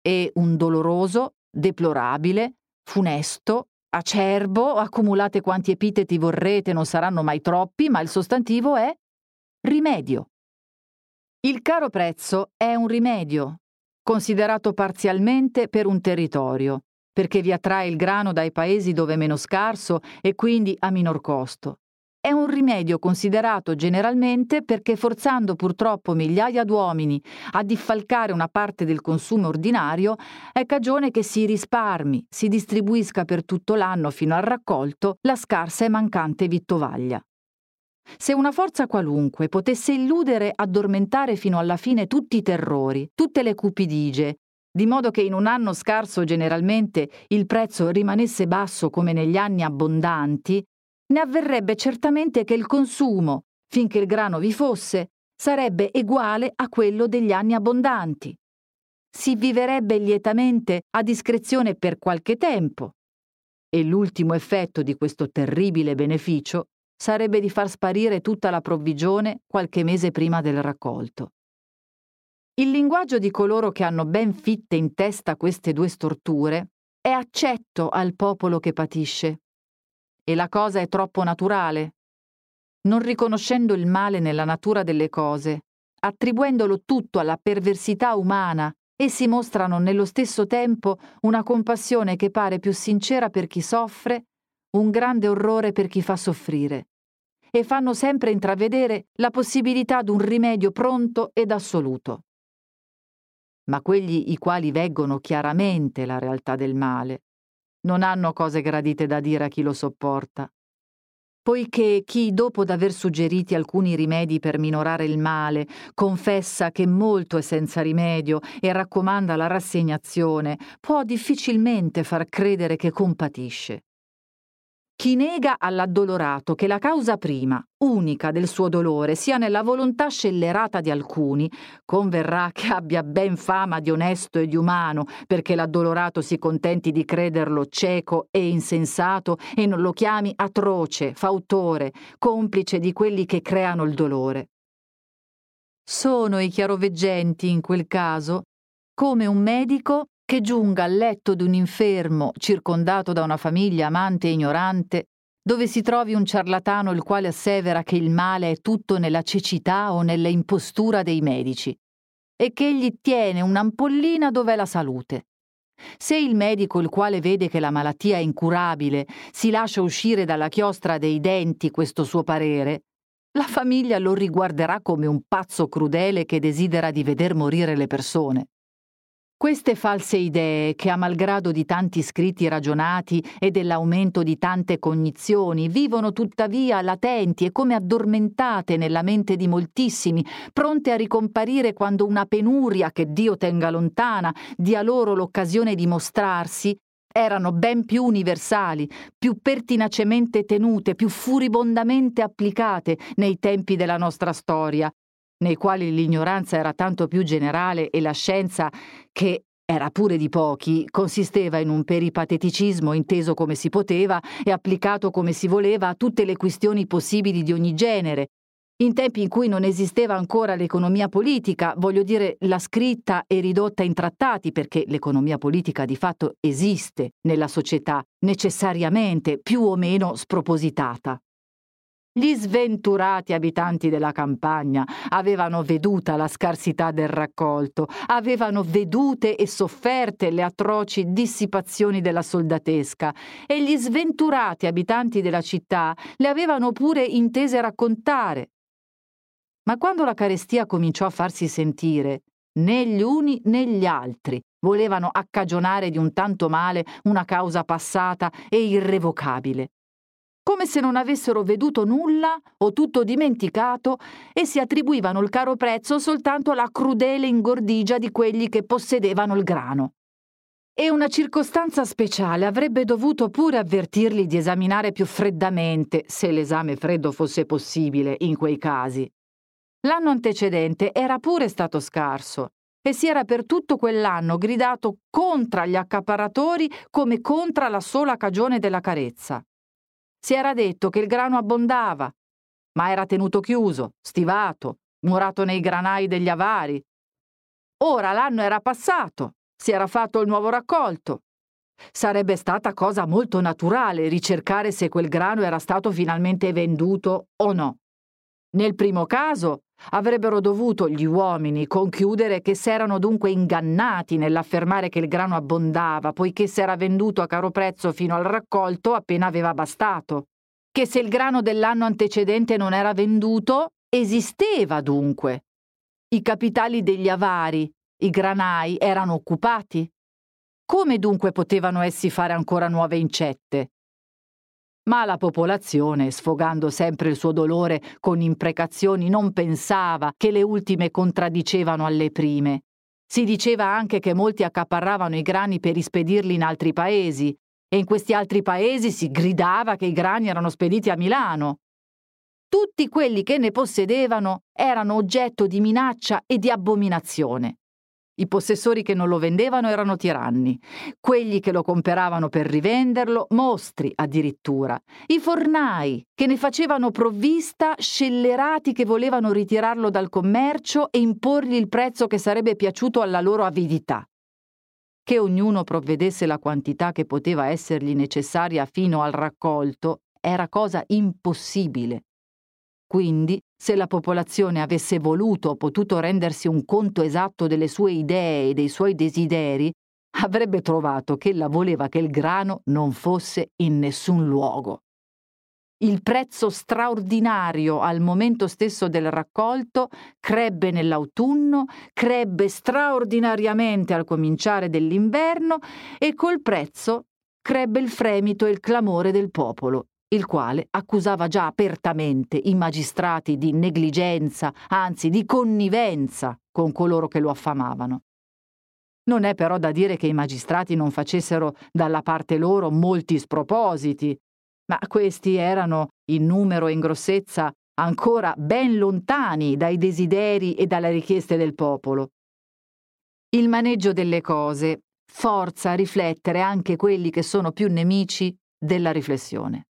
e un doloroso, deplorabile, funesto, acerbo, accumulate quanti epiteti vorrete, non saranno mai troppi, ma il sostantivo è rimedio. Il caro prezzo è un rimedio, considerato parzialmente per un territorio, perché vi attrae il grano dai paesi dove è meno scarso e quindi a minor costo. È un rimedio considerato generalmente perché forzando purtroppo migliaia d'uomini a diffalcare una parte del consumo ordinario, è cagione che si risparmi, si distribuisca per tutto l'anno fino al raccolto la scarsa e mancante vittovaglia. Se una forza qualunque potesse illudere addormentare fino alla fine tutti i terrori, tutte le cupidigie, di modo che in un anno scarso generalmente il prezzo rimanesse basso come negli anni abbondanti, ne avverrebbe certamente che il consumo, finché il grano vi fosse, sarebbe uguale a quello degli anni abbondanti. Si viverebbe lietamente a discrezione per qualche tempo. E l'ultimo effetto di questo terribile beneficio sarebbe di far sparire tutta la provvigione qualche mese prima del raccolto. Il linguaggio di coloro che hanno ben fitte in testa queste due storture è accetto al popolo che patisce e la cosa è troppo naturale. Non riconoscendo il male nella natura delle cose, attribuendolo tutto alla perversità umana, essi mostrano nello stesso tempo una compassione che pare più sincera per chi soffre, un grande orrore per chi fa soffrire, e fanno sempre intravedere la possibilità d'un rimedio pronto ed assoluto. Ma quegli i quali veggono chiaramente la realtà del male, non hanno cose gradite da dire a chi lo sopporta. Poiché chi, dopo d'aver suggeriti alcuni rimedi per minorare il male, confessa che molto è senza rimedio e raccomanda la rassegnazione, può difficilmente far credere che compatisce. Chi nega all'addolorato che la causa prima, unica del suo dolore, sia nella volontà scellerata di alcuni, converrà che abbia ben fama di onesto e di umano, perché l'addolorato si contenti di crederlo cieco e insensato e non lo chiami atroce, fautore, complice di quelli che creano il dolore. Sono i chiaroveggenti in quel caso come un medico che giunga al letto di un infermo circondato da una famiglia amante e ignorante, dove si trovi un ciarlatano il quale assevera che il male è tutto nella cecità o nella impostura dei medici, e che egli tiene un'ampollina dov'è la salute. Se il medico, il quale vede che la malattia è incurabile, si lascia uscire dalla chiostra dei denti questo suo parere, la famiglia lo riguarderà come un pazzo crudele che desidera di veder morire le persone. Queste false idee, che a malgrado di tanti scritti ragionati e dell'aumento di tante cognizioni, vivono tuttavia latenti e come addormentate nella mente di moltissimi, pronte a ricomparire quando una penuria che Dio tenga lontana dia loro l'occasione di mostrarsi, erano ben più universali, più pertinacemente tenute, più furibondamente applicate nei tempi della nostra storia, nei quali l'ignoranza era tanto più generale e la scienza, che era pure di pochi, consisteva in un peripateticismo inteso come si poteva e applicato come si voleva a tutte le questioni possibili di ogni genere. In tempi in cui non esisteva ancora l'economia politica, voglio dire la scritta e ridotta in trattati, perché l'economia politica di fatto esiste nella società, necessariamente più o meno spropositata. Gli sventurati abitanti della campagna avevano veduta la scarsità del raccolto, avevano vedute e sofferte le atroci dissipazioni della soldatesca e gli sventurati abitanti della città le avevano pure intese raccontare. Ma quando la carestia cominciò a farsi sentire, né gli uni né gli altri volevano accagionare di un tanto male una causa passata e irrevocabile come se non avessero veduto nulla o tutto dimenticato e si attribuivano il caro prezzo soltanto alla crudele ingordigia di quelli che possedevano il grano. E una circostanza speciale avrebbe dovuto pure avvertirli di esaminare più freddamente, se l'esame freddo fosse possibile in quei casi. L'anno antecedente era pure stato scarso e si era per tutto quell'anno gridato contra gli accaparatori come contra la sola cagione della carezza. Si era detto che il grano abbondava, ma era tenuto chiuso, stivato, murato nei granai degli avari. Ora l'anno era passato, si era fatto il nuovo raccolto. Sarebbe stata cosa molto naturale ricercare se quel grano era stato finalmente venduto o no. Nel primo caso avrebbero dovuto gli uomini conchiudere che s'erano dunque ingannati nell'affermare che il grano abbondava, poiché s'era venduto a caro prezzo fino al raccolto appena aveva bastato. Che se il grano dell'anno antecedente non era venduto, esisteva dunque. I capitali degli avari, i granai, erano occupati. Come dunque potevano essi fare ancora nuove incette? Ma la popolazione, sfogando sempre il suo dolore con imprecazioni, non pensava che le ultime contraddicevano alle prime. Si diceva anche che molti accaparravano i grani per ispedirli in altri paesi, e in questi altri paesi si gridava che i grani erano spediti a Milano. Tutti quelli che ne possedevano erano oggetto di minaccia e di abominazione. I possessori che non lo vendevano erano tiranni, quelli che lo comperavano per rivenderlo, mostri addirittura, i fornai che ne facevano provvista, scellerati che volevano ritirarlo dal commercio e imporgli il prezzo che sarebbe piaciuto alla loro avidità. Che ognuno provvedesse la quantità che poteva essergli necessaria fino al raccolto era cosa impossibile. Quindi, se la popolazione avesse voluto o potuto rendersi un conto esatto delle sue idee e dei suoi desideri, avrebbe trovato che ella voleva che il grano non fosse in nessun luogo. Il prezzo straordinario al momento stesso del raccolto crebbe nell'autunno, crebbe straordinariamente al cominciare dell'inverno e col prezzo crebbe il fremito e il clamore del popolo il quale accusava già apertamente i magistrati di negligenza, anzi di connivenza con coloro che lo affamavano. Non è però da dire che i magistrati non facessero dalla parte loro molti spropositi, ma questi erano, in numero e in grossezza, ancora ben lontani dai desideri e dalle richieste del popolo. Il maneggio delle cose forza a riflettere anche quelli che sono più nemici della riflessione.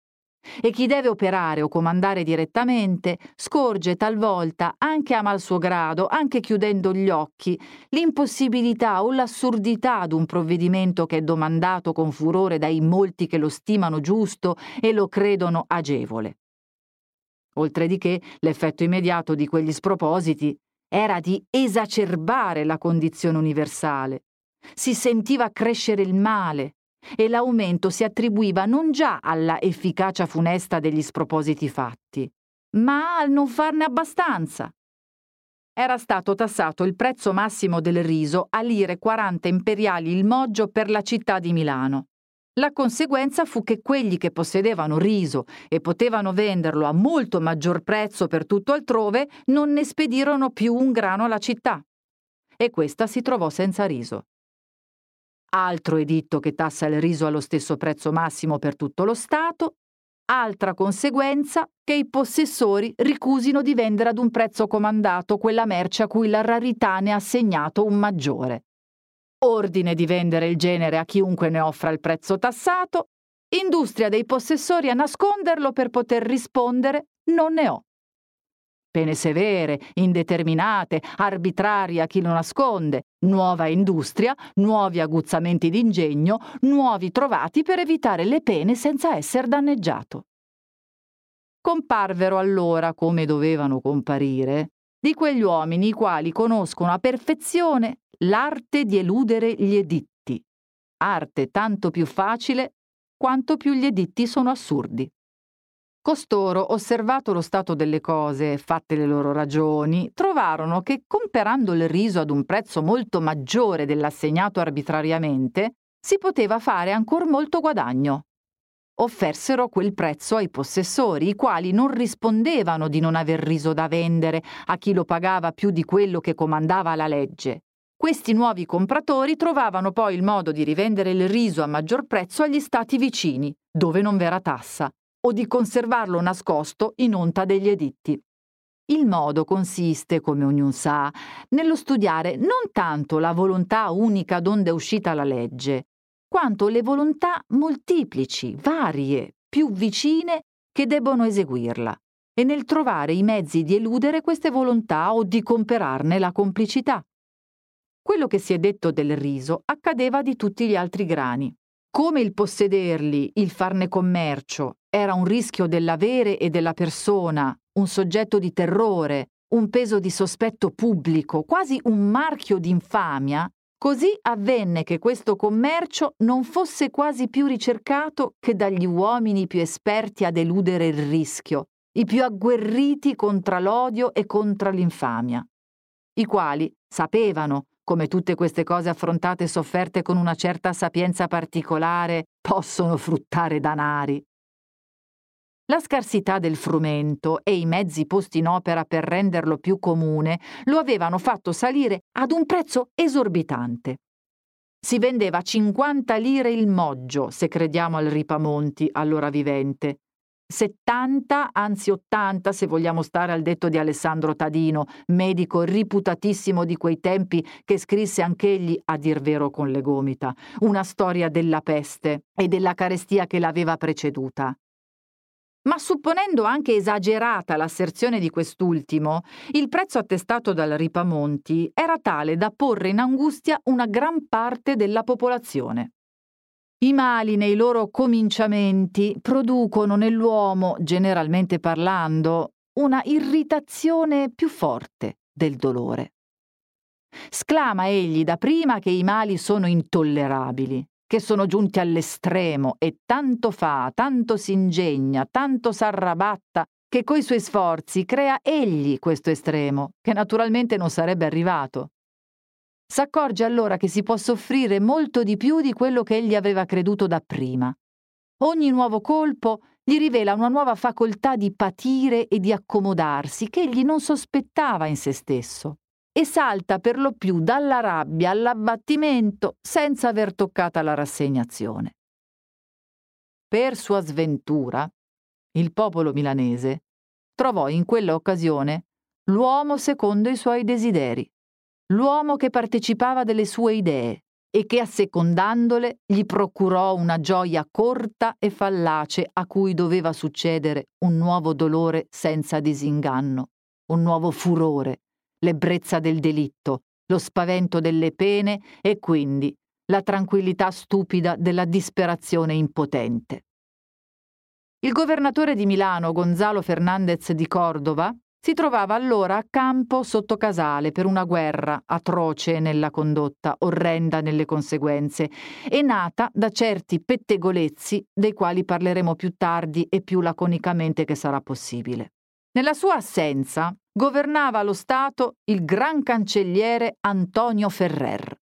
E chi deve operare o comandare direttamente scorge talvolta, anche a mal suo grado, anche chiudendo gli occhi, l'impossibilità o l'assurdità d'un provvedimento che è domandato con furore dai molti che lo stimano giusto e lo credono agevole. Oltre di che, l'effetto immediato di quegli spropositi era di esacerbare la condizione universale. Si sentiva crescere il male, e l'aumento si attribuiva non già alla efficacia funesta degli spropositi fatti, ma al non farne abbastanza. Era stato tassato il prezzo massimo del riso a lire 40 imperiali il moggio per la città di Milano. La conseguenza fu che quelli che possedevano riso e potevano venderlo a molto maggior prezzo per tutto altrove non ne spedirono più un grano alla città. E questa si trovò senza riso. Altro editto che tassa il riso allo stesso prezzo massimo per tutto lo Stato. Altra conseguenza che i possessori ricusino di vendere ad un prezzo comandato quella merce a cui la rarità ne ha assegnato un maggiore. Ordine di vendere il genere a chiunque ne offra il prezzo tassato. Industria dei possessori a nasconderlo per poter rispondere non ne ho. Pene severe, indeterminate, arbitrarie a chi lo nasconde, nuova industria, nuovi aguzzamenti d'ingegno, nuovi trovati per evitare le pene senza essere danneggiato. Comparvero allora, come dovevano comparire, di quegli uomini i quali conoscono a perfezione l'arte di eludere gli editti, arte tanto più facile quanto più gli editti sono assurdi. Costoro, osservato lo stato delle cose e fatte le loro ragioni, trovarono che comperando il riso ad un prezzo molto maggiore dell'assegnato arbitrariamente, si poteva fare ancor molto guadagno. Offersero quel prezzo ai possessori, i quali non rispondevano di non aver riso da vendere a chi lo pagava più di quello che comandava la legge. Questi nuovi compratori trovavano poi il modo di rivendere il riso a maggior prezzo agli stati vicini, dove non v'era tassa, o di conservarlo nascosto in onta degli editti. Il modo consiste, come ognuno sa, nello studiare non tanto la volontà unica donde è uscita la legge, quanto le volontà moltiplici, varie, più vicine che debbono eseguirla, e nel trovare i mezzi di eludere queste volontà o di comperarne la complicità. Quello che si è detto del riso accadeva di tutti gli altri grani. Come il possederli, il farne commercio, era un rischio dell'avere e della persona, un soggetto di terrore, un peso di sospetto pubblico, quasi un marchio d'infamia, così avvenne che questo commercio non fosse quasi più ricercato che dagli uomini più esperti ad eludere il rischio, i più agguerriti contra l'odio e contro l'infamia, i quali sapevano come tutte queste cose affrontate e sofferte con una certa sapienza particolare possono fruttare danari. La scarsità del frumento e i mezzi posti in opera per renderlo più comune lo avevano fatto salire ad un prezzo esorbitante. Si vendeva 50 lire il moggio, se crediamo al Ripamonti, allora vivente, 70, anzi 80 se vogliamo stare al detto di Alessandro Tadino, medico riputatissimo di quei tempi che scrisse anch'egli, a dir vero con le gomita, una storia della peste e della carestia che l'aveva preceduta. Ma supponendo anche esagerata l'asserzione di quest'ultimo, il prezzo attestato dal Ripamonti era tale da porre in angustia una gran parte della popolazione. I mali nei loro cominciamenti producono nell'uomo, generalmente parlando, una irritazione più forte del dolore. Sclama egli dapprima che i mali sono intollerabili, che sono giunti all'estremo e tanto fa, tanto s'ingegna, tanto s'arrabatta che coi suoi sforzi crea egli questo estremo, che naturalmente non sarebbe arrivato. S'accorge allora che si può soffrire molto di più di quello che egli aveva creduto dapprima. Ogni nuovo colpo gli rivela una nuova facoltà di patire e di accomodarsi che egli non sospettava in se stesso e salta per lo più dalla rabbia all'abbattimento senza aver toccata la rassegnazione. Per sua sventura, il popolo milanese trovò in quella occasione l'uomo secondo i suoi desideri l'uomo che partecipava delle sue idee e che assecondandole gli procurò una gioia corta e fallace a cui doveva succedere un nuovo dolore senza disinganno, un nuovo furore, l'ebbrezza del delitto, lo spavento delle pene e quindi la tranquillità stupida della disperazione impotente. Il governatore di Milano, Gonzalo Fernandez di Cordova, si trovava allora a campo sotto casale per una guerra atroce nella condotta, orrenda nelle conseguenze, e nata da certi pettegolezzi dei quali parleremo più tardi e più laconicamente che sarà possibile. Nella sua assenza governava lo Stato il gran cancelliere Antonio Ferrer.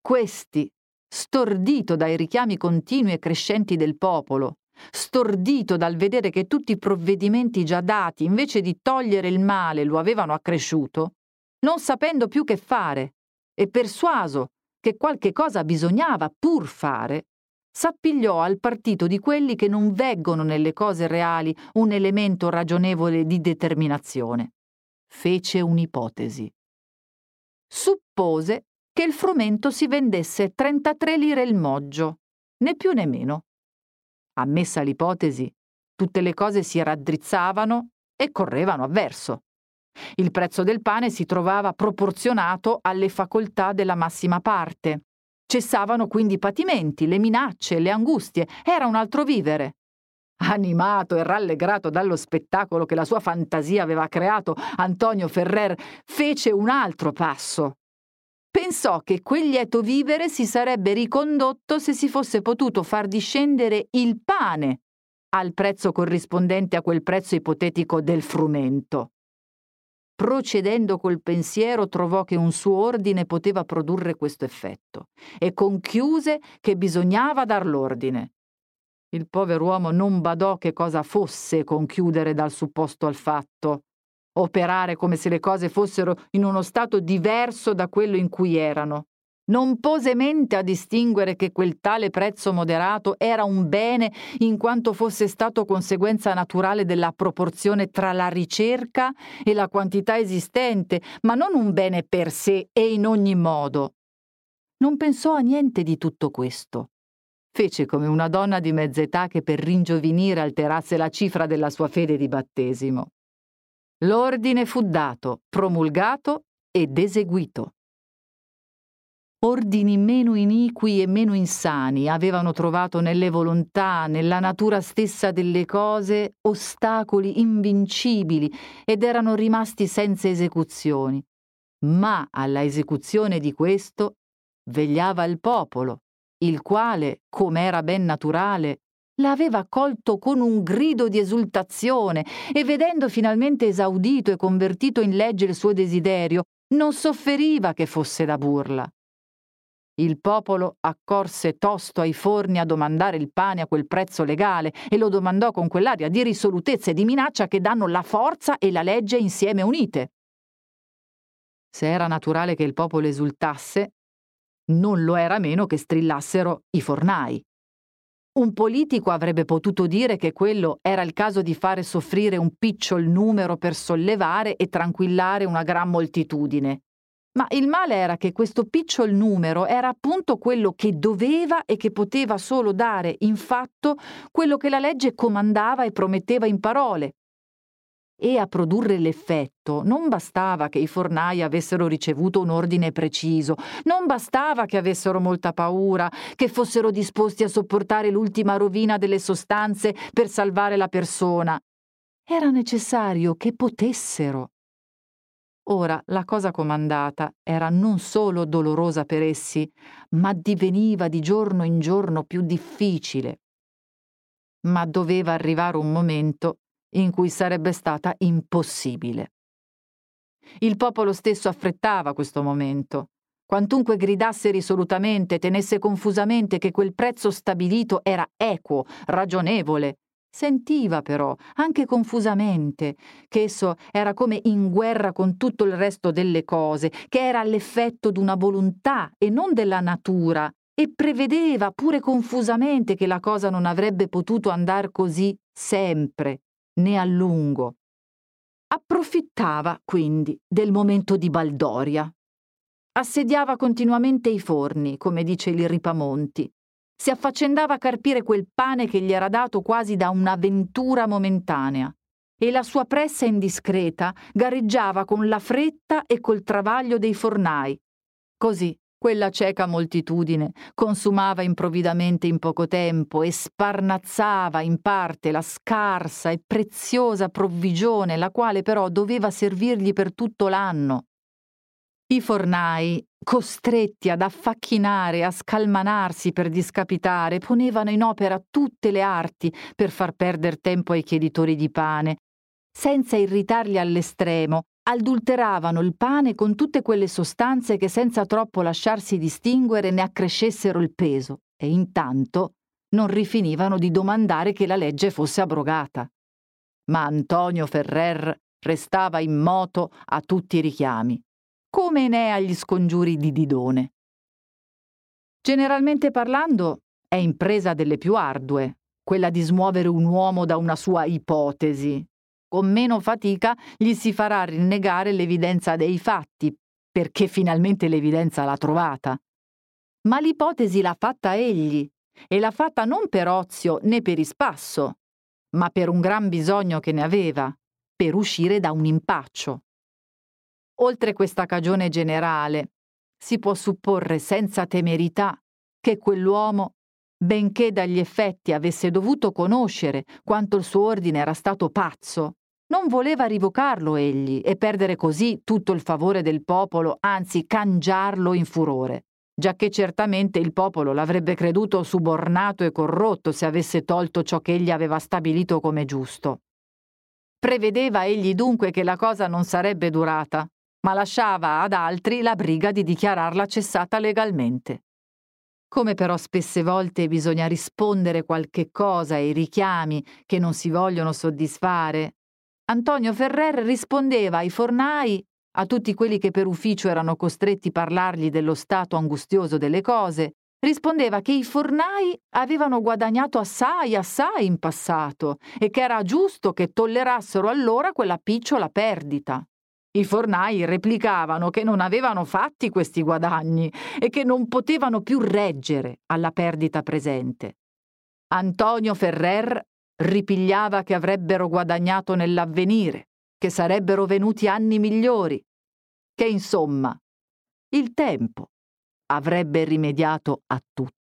Questi, stordito dai richiami continui e crescenti del popolo, stordito dal vedere che tutti i provvedimenti già dati, invece di togliere il male, lo avevano accresciuto, non sapendo più che fare e persuaso che qualche cosa bisognava pur fare, s'appigliò al partito di quelli che non veggono nelle cose reali un elemento ragionevole di determinazione. Fece un'ipotesi. Suppose che il frumento si vendesse 33 lire il moggio, né più né meno. Ammessa l'ipotesi, tutte le cose si raddrizzavano e correvano a verso. Il prezzo del pane si trovava proporzionato alle facoltà della massima parte. Cessavano quindi i patimenti, le minacce, le angustie. Era un altro vivere. Animato e rallegrato dallo spettacolo che la sua fantasia aveva creato, Antonio Ferrer fece un altro passo pensò che quel lieto vivere si sarebbe ricondotto se si fosse potuto far discendere il pane al prezzo corrispondente a quel prezzo ipotetico del frumento. Procedendo col pensiero trovò che un suo ordine poteva produrre questo effetto e conchiuse che bisognava dar l'ordine. Il povero uomo non badò che cosa fosse conchiudere dal supposto al fatto operare come se le cose fossero in uno stato diverso da quello in cui erano. Non pose mente a distinguere che quel tale prezzo moderato era un bene in quanto fosse stato conseguenza naturale della proporzione tra la ricerca e la quantità esistente, ma non un bene per sé e in ogni modo. Non pensò a niente di tutto questo. Fece come una donna di mezza età che per ringiovenire alterasse la cifra della sua fede di battesimo. L'ordine fu dato, promulgato ed eseguito. Ordini meno iniqui e meno insani avevano trovato nelle volontà, nella natura stessa delle cose, ostacoli invincibili ed erano rimasti senza esecuzioni. Ma alla esecuzione di questo vegliava il popolo, il quale, come era ben naturale, l'aveva accolto con un grido di esultazione e vedendo finalmente esaudito e convertito in legge il suo desiderio, non sofferiva che fosse da burla. Il popolo accorse tosto ai forni a domandare il pane a quel prezzo legale e lo domandò con quell'aria di risolutezza e di minaccia che danno la forza e la legge insieme unite. Se era naturale che il popolo esultasse, non lo era meno che strillassero i fornai. Un politico avrebbe potuto dire che quello era il caso di fare soffrire un picciol numero per sollevare e tranquillare una gran moltitudine. Ma il male era che questo picciol numero era appunto quello che doveva e che poteva solo dare in fatto quello che la legge comandava e prometteva in parole, e a produrre l'effetto non bastava che i fornai avessero ricevuto un ordine preciso, non bastava che avessero molta paura, che fossero disposti a sopportare l'ultima rovina delle sostanze per salvare la persona. Era necessario che potessero. Ora la cosa comandata era non solo dolorosa per essi, ma diveniva di giorno in giorno più difficile. Ma doveva arrivare un momento in cui sarebbe stata impossibile. Il popolo stesso affrettava questo momento. Quantunque gridasse risolutamente, tenesse confusamente che quel prezzo stabilito era equo, ragionevole, sentiva però, anche confusamente, che esso era come in guerra con tutto il resto delle cose, che era l'effetto d'una volontà e non della natura, e prevedeva pure confusamente che la cosa non avrebbe potuto andare così sempre, né a lungo. Approfittava quindi del momento di baldoria. Assediava continuamente i forni, come dice il Ripamonti. Si affaccendava a carpire quel pane che gli era dato quasi da un'avventura momentanea. E la sua pressa indiscreta gareggiava con la fretta e col travaglio dei fornai. Così quella cieca moltitudine consumava improvvidamente in poco tempo e sparnazzava in parte la scarsa e preziosa provvigione, la quale però doveva servirgli per tutto l'anno. I fornai, costretti ad affacchinare a scalmanarsi per discapitare, ponevano in opera tutte le arti per far perdere tempo ai chieditori di pane, senza irritarli all'estremo, adulteravano il pane con tutte quelle sostanze che senza troppo lasciarsi distinguere ne accrescessero il peso e intanto non rifinivano di domandare che la legge fosse abrogata. Ma Antonio Ferrer restava immoto a tutti i richiami, come Enea agli scongiuri di Didone. Generalmente parlando, è impresa delle più ardue, quella di smuovere un uomo da una sua ipotesi, con meno fatica gli si farà rinnegare l'evidenza dei fatti, perché finalmente l'evidenza l'ha trovata. Ma l'ipotesi l'ha fatta egli, e l'ha fatta non per ozio né per ispasso, ma per un gran bisogno che ne aveva, per uscire da un impaccio. Oltre questa cagione generale, si può supporre senza temerità che quell'uomo benché dagli effetti avesse dovuto conoscere quanto il suo ordine era stato pazzo, non voleva rivocarlo egli e perdere così tutto il favore del popolo, anzi cangiarlo in furore, giacché certamente il popolo l'avrebbe creduto subornato e corrotto se avesse tolto ciò che egli aveva stabilito come giusto. Prevedeva egli dunque che la cosa non sarebbe durata, ma lasciava ad altri la briga di dichiararla cessata legalmente. Come però spesse volte bisogna rispondere qualche cosa ai richiami che non si vogliono soddisfare, Antonio Ferrer rispondeva ai fornai, a tutti quelli che per ufficio erano costretti a parlargli dello stato angustioso delle cose, rispondeva che i fornai avevano guadagnato assai, assai in passato e che era giusto che tollerassero allora quella picciola perdita. I fornai replicavano che non avevano fatti questi guadagni e che non potevano più reggere alla perdita presente. Antonio Ferrer ripigliava che avrebbero guadagnato nell'avvenire, che sarebbero venuti anni migliori, che insomma il tempo avrebbe rimediato a tutto.